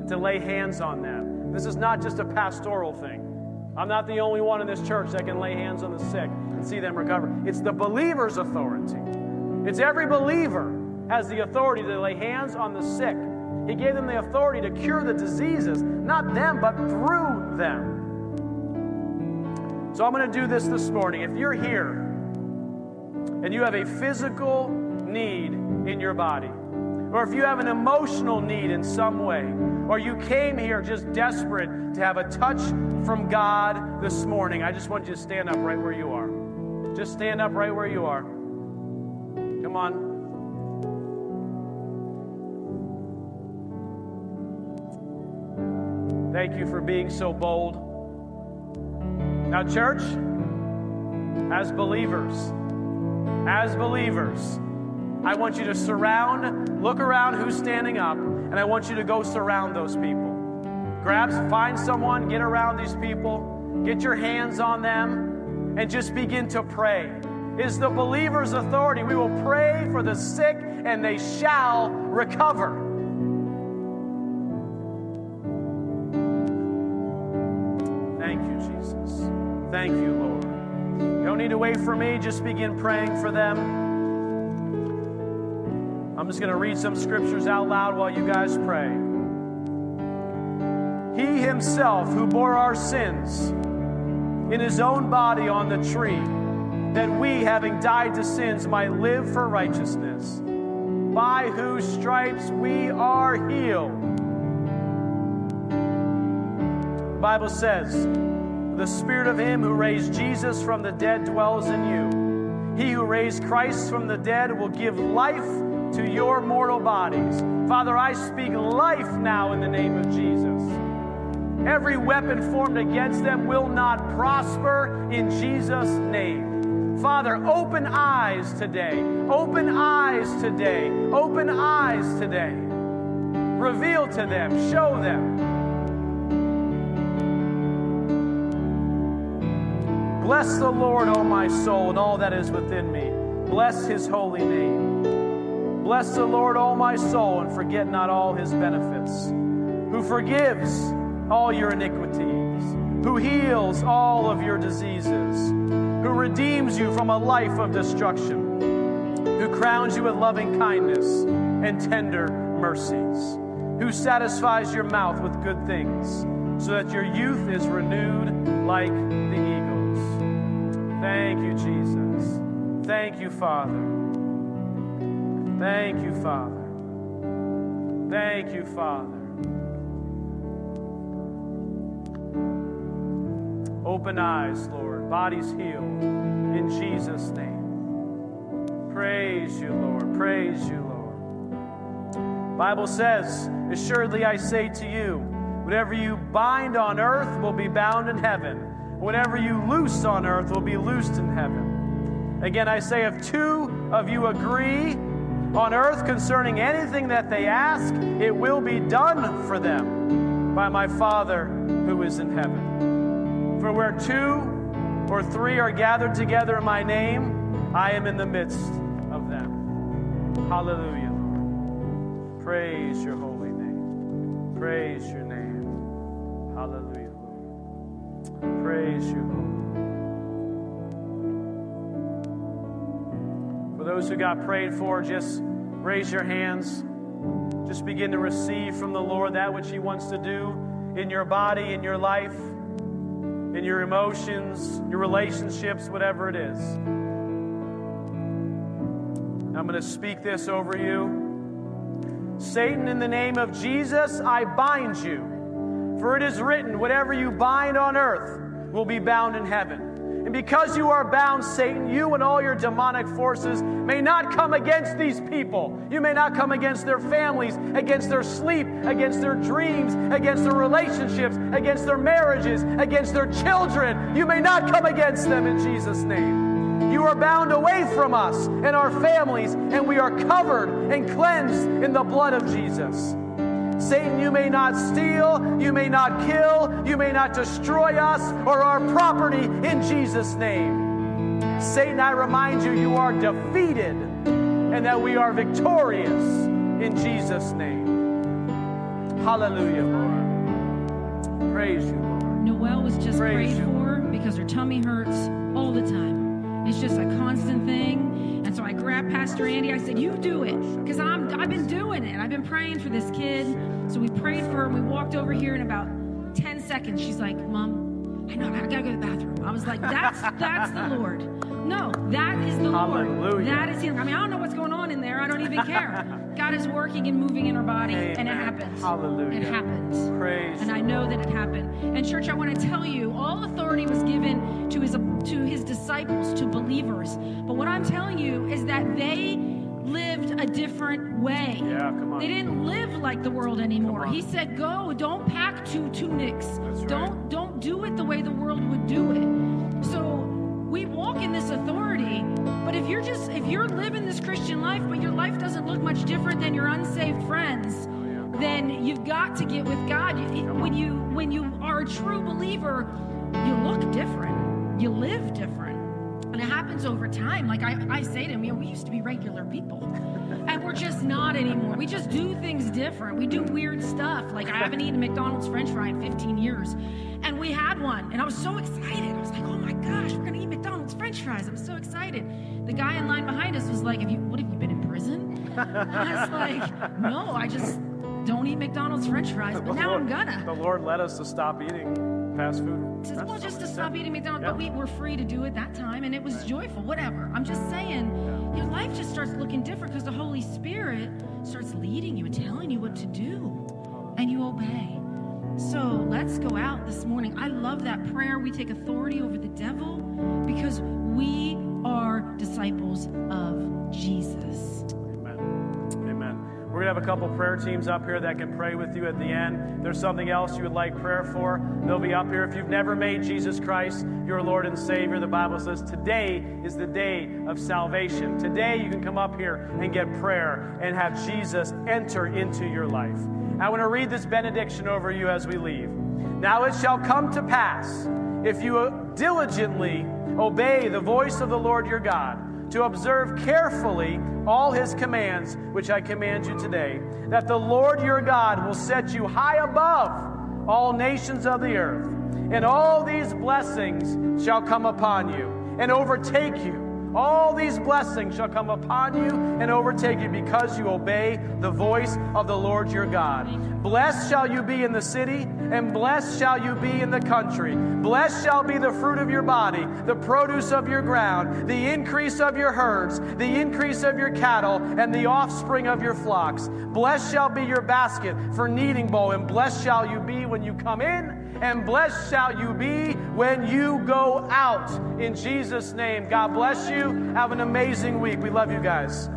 and to lay hands on them. This is not just a pastoral thing. I'm not the only one in this church that can lay hands on the sick and see them recover. It's the believer's authority. It's every believer has the authority to lay hands on the sick. He gave them the authority to cure the diseases, not them, but through them. So I'm going to do this this morning. If you're here and you have a physical need in your body, or if you have an emotional need in some way, or you came here just desperate to have a touch from God this morning, I just want you to stand up right where you are. Just stand up right where you are. Come on. Thank you for being so bold. Now, church, as believers, as believers, I want you to surround, look around who's standing up, and I want you to go surround those people. Grab, find someone, get around these people, get your hands on them, and just begin to pray. Is the believer's authority. We will pray for the sick, and they shall recover. Thank you, Lord. You don't need to wait for me, just begin praying for them. I'm just going to read some scriptures out loud while you guys pray. He himself who bore our sins in his own body on the tree, that we, having died to sins, might live for righteousness, by whose stripes we are healed. The Bible says, The Spirit of him who raised Jesus from the dead dwells in you. He who raised Christ from the dead will give life to your mortal bodies. Father, I speak life now in the name of Jesus. Every weapon formed against them will not prosper in Jesus' name. Father, open eyes today. Open eyes today. Open eyes today. Reveal to them, show them. Bless the Lord, O my soul, and all that is within me. Bless his holy name. Bless the Lord, all my soul, and forget not all his benefits, who forgives all your iniquities, who heals all of your diseases, who redeems you from a life of destruction, who crowns you with loving kindness and tender mercies, who satisfies your mouth with good things, so that your youth is renewed like the eagles. Thank you, Jesus. Thank you, Father. Thank you, Father. Thank you, Father. Open eyes, Lord. Bodies healed. In Jesus' name. Praise you, Lord. Praise you, Lord. Bible says, Assuredly I say to you, whatever you bind on earth will be bound in heaven. Whatever you loose on earth will be loosed in heaven. Again, I say, if two of you agree on earth concerning anything that they ask, it will be done for them by my Father who is in heaven. For where two or three are gathered together in my name, I am in the midst of them. Hallelujah. Praise your holy name. Praise your name. Praise you, Lord. For those who got prayed for, just raise your hands. Just begin to receive from the Lord that which He wants to do in your body, in your life, in your emotions, your relationships, whatever it is. I'm going to speak this over you. Satan, in the name of Jesus, I bind you. For it is written, whatever you bind on earth will be bound in heaven. And because you are bound, Satan, you and all your demonic forces may not come against these people. You may not come against their families, against their sleep, against their dreams, against their relationships, against their marriages, against their children. You may not come against them in Jesus' name. You are bound away from us and our families, and we are covered and cleansed in the blood of Jesus. Satan, you may not steal, you may not kill, you may not destroy us or our property in Jesus' name. Satan, I remind you, you are defeated and that we are victorious in Jesus' name. Hallelujah, Lord. Praise you, Lord.
Noelle was just
Praise
prayed
you.
for because her tummy hurts all the time. It's just a constant thing. And so I grabbed Pastor Andy. I said, "You do it," because I'm I've been doing it. I've been praying for this kid. So we prayed for her. and We walked over here in about ten seconds. She's like, "Mom, I know I gotta go to the bathroom." I was like, "That's that's the Lord." No, that is the Lord.
Hallelujah.
That is healing. I mean, I don't know what's going on in there. I don't even care. God is working and moving in her body, and it happens.
Hallelujah.
It happens.
Praise
And I know that it happened. And church, I want to tell you, all authority was given to his to his disciples, to believers. But what I'm telling you is that they lived a different way.
Yeah, come on.
They didn't live like the world anymore. He said, "Go, don't pack two tunics.
Right.
Don't don't do it the way the world would do it." So we walk in this authority, but if you're just if you're living this Christian life, but your life doesn't look much different than your unsaved friends, then you've got to get with God. When you when you are a true believer, you look different. You live different. And it happens over time. Like I, I say to him, you know, we used to be regular people. And we're just not anymore. We just do things different. We do weird stuff. Like I haven't eaten McDonald's French fry in 15 years. And we had one. And I was so excited. I was like, oh my gosh, we're gonna eat McDonald's French fries. I'm so excited. The guy in line behind us was like, have you what have you been in prison? I was like, no, I just don't eat McDonald's French fries, but now I'm gonna.
The Lord led us to stop eating fast food.
Just- well, just to stop eating McDonald's, but we were free to do it that time, and it was joyful. Whatever. I'm just saying, your life just starts looking different because the Holy Spirit starts leading you and telling you what to do, and you obey. So let's go out this morning. I love that prayer. We take authority over the devil because we are disciples of Jesus.
We're going to have a couple prayer teams up here that can pray with you at the end. If there's something else you would like prayer for, they'll be up here. If you've never made Jesus Christ your Lord and Savior, the Bible says today is the day of salvation. Today you can come up here and get prayer and have Jesus enter into your life. I want to read this benediction over you as we leave. Now it shall come to pass, if you diligently obey the voice of the Lord your God, to observe carefully all his commands, which I command you today, that the Lord your God will set you high above all nations of the earth. And all these blessings shall come upon you and overtake you. All these blessings shall come upon you and overtake you because you obey the voice of the Lord your God. Blessed shall you be in the city, and blessed shall you be in the country. Blessed shall be the fruit of your body, the produce of your ground, the increase of your herds, the increase of your cattle, and the offspring of your flocks. Blessed shall be your basket for kneading bowl, and blessed shall you be when you come in and blessed shall you be when you go out. In Jesus' name, God bless you. Have an amazing week. We love you guys.